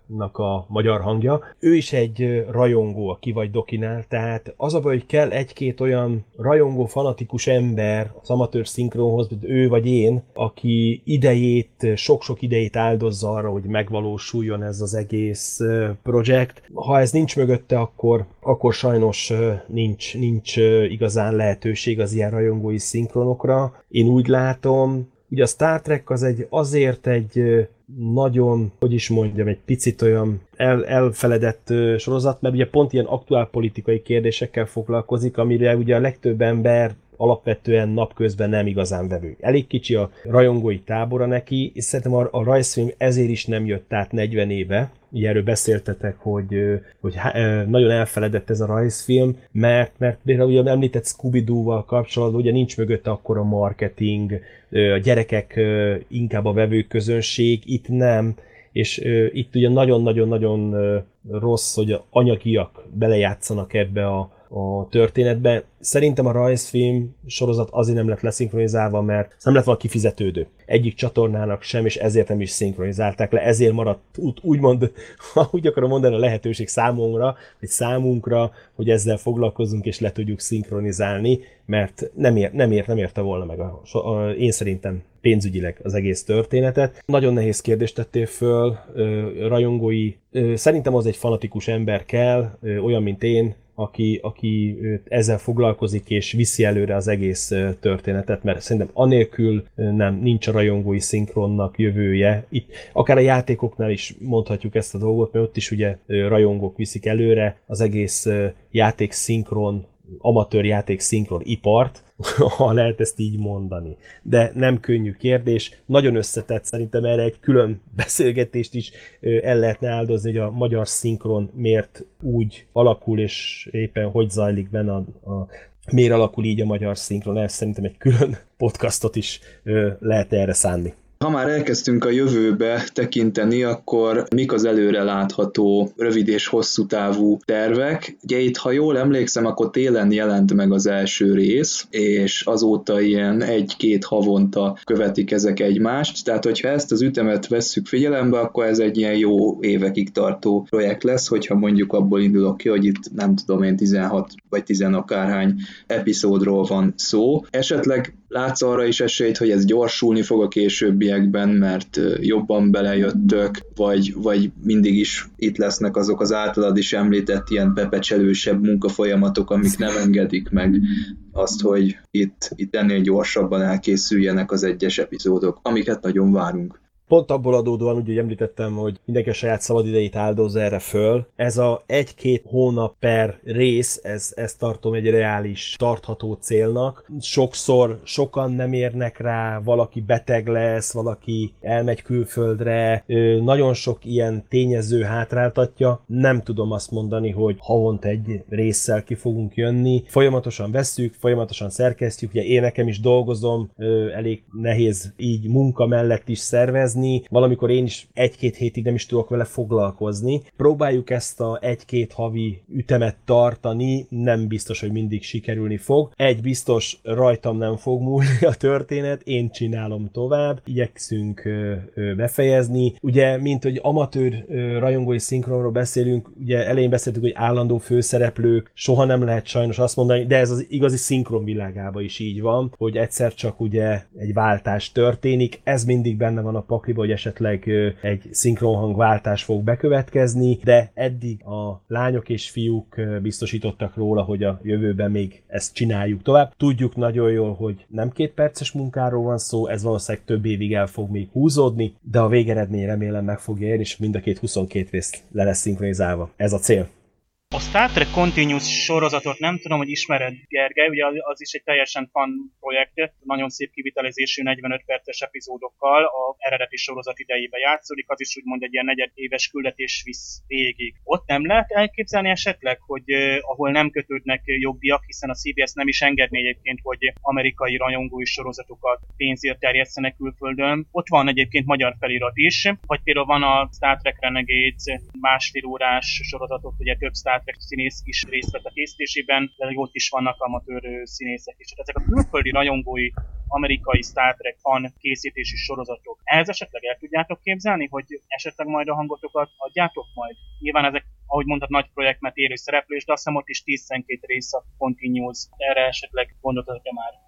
Zulu-nak a magyar hangja. Ő is egy rajongó a Kivagy Dokinál, tehát az a baj, hogy kell egy-két olyan rajongó, fanatikus ember az amatőr szinkronhoz, mint ő vagy én, aki idejét, sok-sok idejét áldozza arra, hogy megvalósuljon ez az egész projekt. Ha ez nincs mögötte, akkor, akkor sajnos nincs nincs igazán lehetőség az ilyen rajongói szinkronokra. Én úgy látom, ugye a Star Trek az egy azért egy nagyon, hogy is mondjam, egy picit olyan el, elfeledett sorozat, mert ugye pont ilyen aktuál politikai kérdésekkel foglalkozik, amire ugye a legtöbb ember alapvetően napközben nem igazán vevő. Elég kicsi a rajongói tábora neki, és szerintem a, a rajzfilm ezért is nem jött át 40 éve, ugye erről beszéltetek, hogy, hogy nagyon elfeledett ez a rajzfilm, mert, mert például ugye említett Scooby-Doo-val kapcsolatban ugye nincs mögötte akkor a marketing, a gyerekek inkább a vevőközönség, itt nem, és itt ugye nagyon-nagyon-nagyon rossz, hogy anyagiak belejátszanak ebbe a, a történetbe. Szerintem a rajzfilm sorozat azért nem lett leszinkronizálva, mert nem lett valaki kifizetődő. Egyik csatornának sem, és ezért nem is szinkronizálták le, ezért maradt úgymond, ha úgy akarom mondani, a lehetőség számomra, vagy számunkra, hogy ezzel foglalkozunk és le tudjuk szinkronizálni, mert nem, ér, nem, ér, nem érte volna meg a, a, én szerintem pénzügyileg az egész történetet. Nagyon nehéz kérdést tettél föl, rajongói, szerintem az egy fanatikus ember kell, olyan, mint én, aki, aki ezzel foglalkozik és viszi előre az egész történetet, mert szerintem anélkül nem nincs a rajongói szinkronnak jövője. Itt akár a játékoknál is mondhatjuk ezt a dolgot, mert ott is ugye rajongók viszik előre az egész játék szinkron amatőr játék szinkron ipart, ha lehet ezt így mondani. De nem könnyű kérdés, nagyon összetett, szerintem erre egy külön beszélgetést is el lehetne áldozni, hogy a magyar szinkron miért úgy alakul, és éppen hogy zajlik benne a, a miért alakul így a magyar szinkron, ez szerintem egy külön podcastot is lehet erre szánni. Ha már elkezdtünk a jövőbe tekinteni, akkor mik az előre látható rövid és hosszú távú tervek? Ugye itt, ha jól emlékszem, akkor télen jelent meg az első rész, és azóta ilyen egy-két havonta követik ezek egymást, tehát hogyha ezt az ütemet vesszük figyelembe, akkor ez egy ilyen jó évekig tartó projekt lesz, hogyha mondjuk abból indulok ki, hogy itt nem tudom én 16 vagy 10 akárhány epizódról van szó. Esetleg látsz arra is esélyt, hogy ez gyorsulni fog a későbbiekben, mert jobban belejöttök, vagy, vagy mindig is itt lesznek azok az általad is említett ilyen pepecselősebb munkafolyamatok, amik nem engedik meg azt, hogy itt, itt ennél gyorsabban elkészüljenek az egyes epizódok, amiket nagyon várunk. Pont abból adódóan, úgy, hogy említettem, hogy mindenki a saját szabadidejét áldoz erre föl. Ez a egy-két hónap per rész, ez, ez tartom egy reális, tartható célnak. Sokszor sokan nem érnek rá, valaki beteg lesz, valaki elmegy külföldre, nagyon sok ilyen tényező hátráltatja. Nem tudom azt mondani, hogy havonta egy résszel ki fogunk jönni. Folyamatosan vesszük, folyamatosan szerkesztjük, ugye én nekem is dolgozom, elég nehéz így munka mellett is szervezni, érezni, valamikor én is egy-két hétig nem is tudok vele foglalkozni. Próbáljuk ezt a egy-két havi ütemet tartani, nem biztos, hogy mindig sikerülni fog. Egy biztos, rajtam nem fog múlni a történet, én csinálom tovább, igyekszünk befejezni. Ugye, mint hogy amatőr rajongói szinkronról beszélünk, ugye elején beszéltük, hogy állandó főszereplők, soha nem lehet sajnos azt mondani, de ez az igazi szinkron világában is így van, hogy egyszer csak ugye egy váltás történik, ez mindig benne van a pak pakliba, hogy esetleg egy szinkronhangváltás fog bekövetkezni, de eddig a lányok és fiúk biztosítottak róla, hogy a jövőben még ezt csináljuk tovább. Tudjuk nagyon jól, hogy nem két perces munkáról van szó, ez valószínűleg több évig el fog még húzódni, de a végeredmény remélem meg fogja érni, és mind a két 22 rész le lesz szinkronizálva. Ez a cél. A Star Trek Continuous sorozatot nem tudom, hogy ismered, Gergely, ugye az is egy teljesen fan projekt, nagyon szép kivitelezésű 45 perces epizódokkal, a eredeti sorozat idejébe játszódik, az is úgymond egy ilyen negyed éves küldetés visz végig. Ott nem lehet elképzelni esetleg, hogy eh, ahol nem kötődnek jogdíjak, hiszen a CBS nem is engedné egyébként, hogy amerikai rajongói sorozatokat pénzért terjesztenek külföldön. Ott van egyébként magyar felirat is, vagy például van a Star Trek Renegades másfél órás sorozatot, ugye több Star Trek színész is részt vett a készítésében, de ott is vannak amatőr színészek is. Ezek a külföldi rajongói amerikai Star Trek fan készítési sorozatok. Ehhez esetleg el tudjátok képzelni, hogy esetleg majd a hangotokat adjátok majd? Nyilván ezek, ahogy mondtad, nagy projekt, mert élő szereplős, de azt hiszem ott is 10-12 rész a Continuous. Erre esetleg gondoltatok-e már?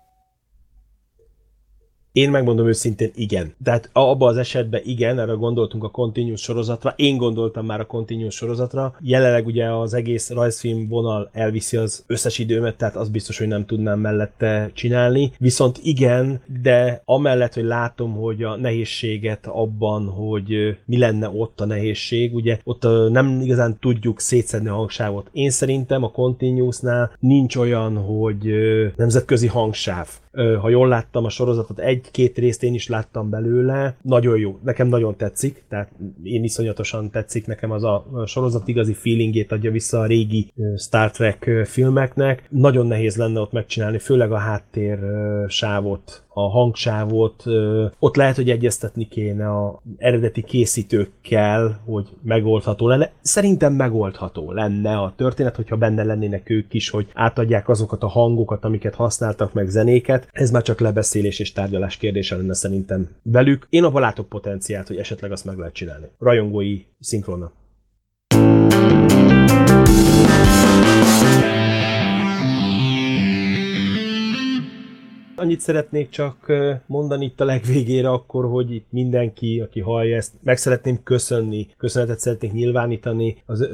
Én megmondom őszintén, igen. Tehát abban az esetben igen, erre gondoltunk a Continuous sorozatra. Én gondoltam már a Continuous sorozatra. Jelenleg ugye az egész rajzfilm vonal elviszi az összes időmet, tehát az biztos, hogy nem tudnám mellette csinálni. Viszont igen, de amellett, hogy látom, hogy a nehézséget abban, hogy mi lenne ott a nehézség, ugye ott nem igazán tudjuk szétszedni a hangsávot. Én szerintem a Continuousnál nincs olyan, hogy nemzetközi hangsáv ha jól láttam a sorozatot, egy-két részt én is láttam belőle, nagyon jó, nekem nagyon tetszik, tehát én iszonyatosan tetszik nekem az a sorozat igazi feelingét adja vissza a régi Star Trek filmeknek. Nagyon nehéz lenne ott megcsinálni, főleg a háttér sávot a hangsávot, ott lehet, hogy egyeztetni kéne a eredeti készítőkkel, hogy megoldható lenne. Szerintem megoldható lenne a történet, hogyha benne lennének ők is, hogy átadják azokat a hangokat, amiket használtak meg zenéket. Ez már csak lebeszélés és tárgyalás kérdése lenne szerintem velük. Én abban látok potenciált, hogy esetleg azt meg lehet csinálni. Rajongói szinkrona. Annyit szeretnék csak mondani itt a legvégére akkor, hogy itt mindenki, aki hallja ezt, meg szeretném köszönni, köszönetet szeretnék nyilvánítani az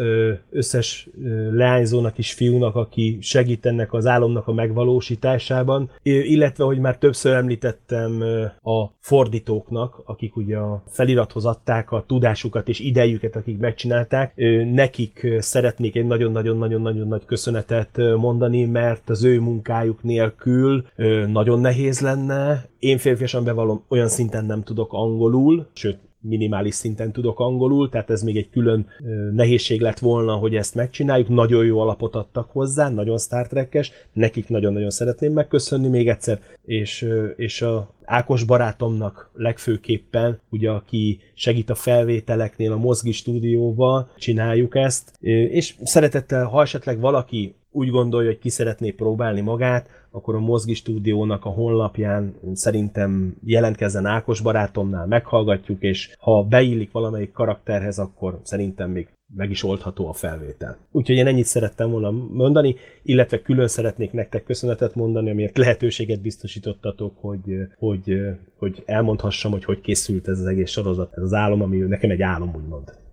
összes leányzónak és fiúnak, aki segít ennek az álomnak a megvalósításában, illetve, hogy már többször említettem a fordítóknak, akik ugye a felirathoz adták a tudásukat és idejüket, akik megcsinálták, nekik szeretnék egy nagyon-nagyon-nagyon-nagyon nagy köszönetet mondani, mert az ő munkájuk nélkül nagyon nagyon nehéz lenne. Én férfiasan bevallom, olyan szinten nem tudok angolul, sőt, minimális szinten tudok angolul, tehát ez még egy külön nehézség lett volna, hogy ezt megcsináljuk. Nagyon jó alapot adtak hozzá, nagyon Star Trek-es, nekik nagyon-nagyon szeretném megköszönni még egyszer, és, és a Ákos barátomnak legfőképpen, ugye aki segít a felvételeknél a Mozgi stúdióval, csináljuk ezt, és szeretettel, ha esetleg valaki úgy gondolja, hogy ki szeretné próbálni magát, akkor a Mozgi stúdiónak a honlapján szerintem jelentkezzen Ákos barátomnál, meghallgatjuk, és ha beillik valamelyik karakterhez, akkor szerintem még meg is oldható a felvétel. Úgyhogy én ennyit szerettem volna mondani, illetve külön szeretnék nektek köszönetet mondani, amiért lehetőséget biztosítottatok, hogy, hogy, hogy elmondhassam, hogy hogy készült ez az egész sorozat, ez az álom, ami nekem egy álom, úgymond.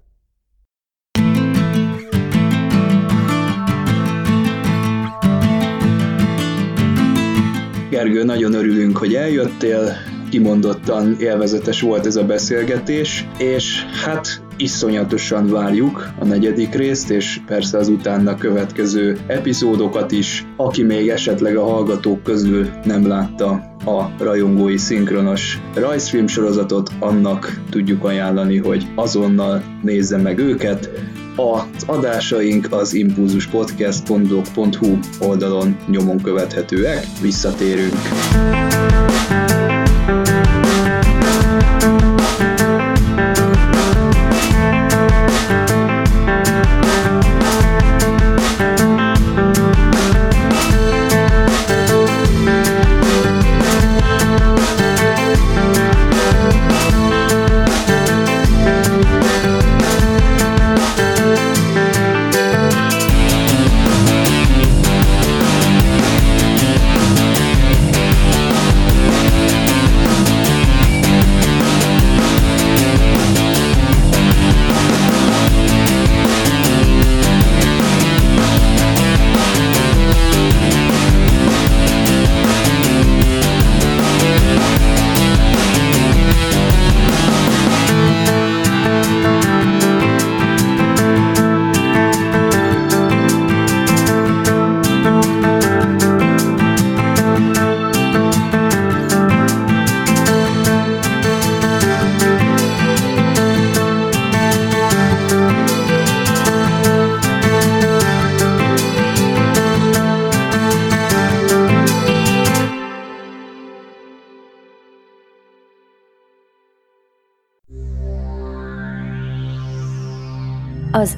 Gergő, nagyon örülünk, hogy eljöttél, kimondottan élvezetes volt ez a beszélgetés, és hát iszonyatosan várjuk a negyedik részt, és persze az utána következő epizódokat is. Aki még esetleg a hallgatók közül nem látta a rajongói szinkronos rajzfilm sorozatot, annak tudjuk ajánlani, hogy azonnal nézze meg őket. Az adásaink az impulzuspodcast.blog.hu oldalon nyomon követhetőek. Visszatérünk.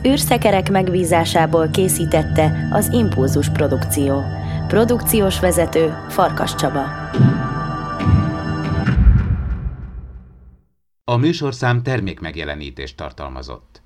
Űrszekerek megbízásából készítette az Impulzus Produkció. Produkciós vezető Farkas Csaba. A műsorszám termék megjelenítést tartalmazott.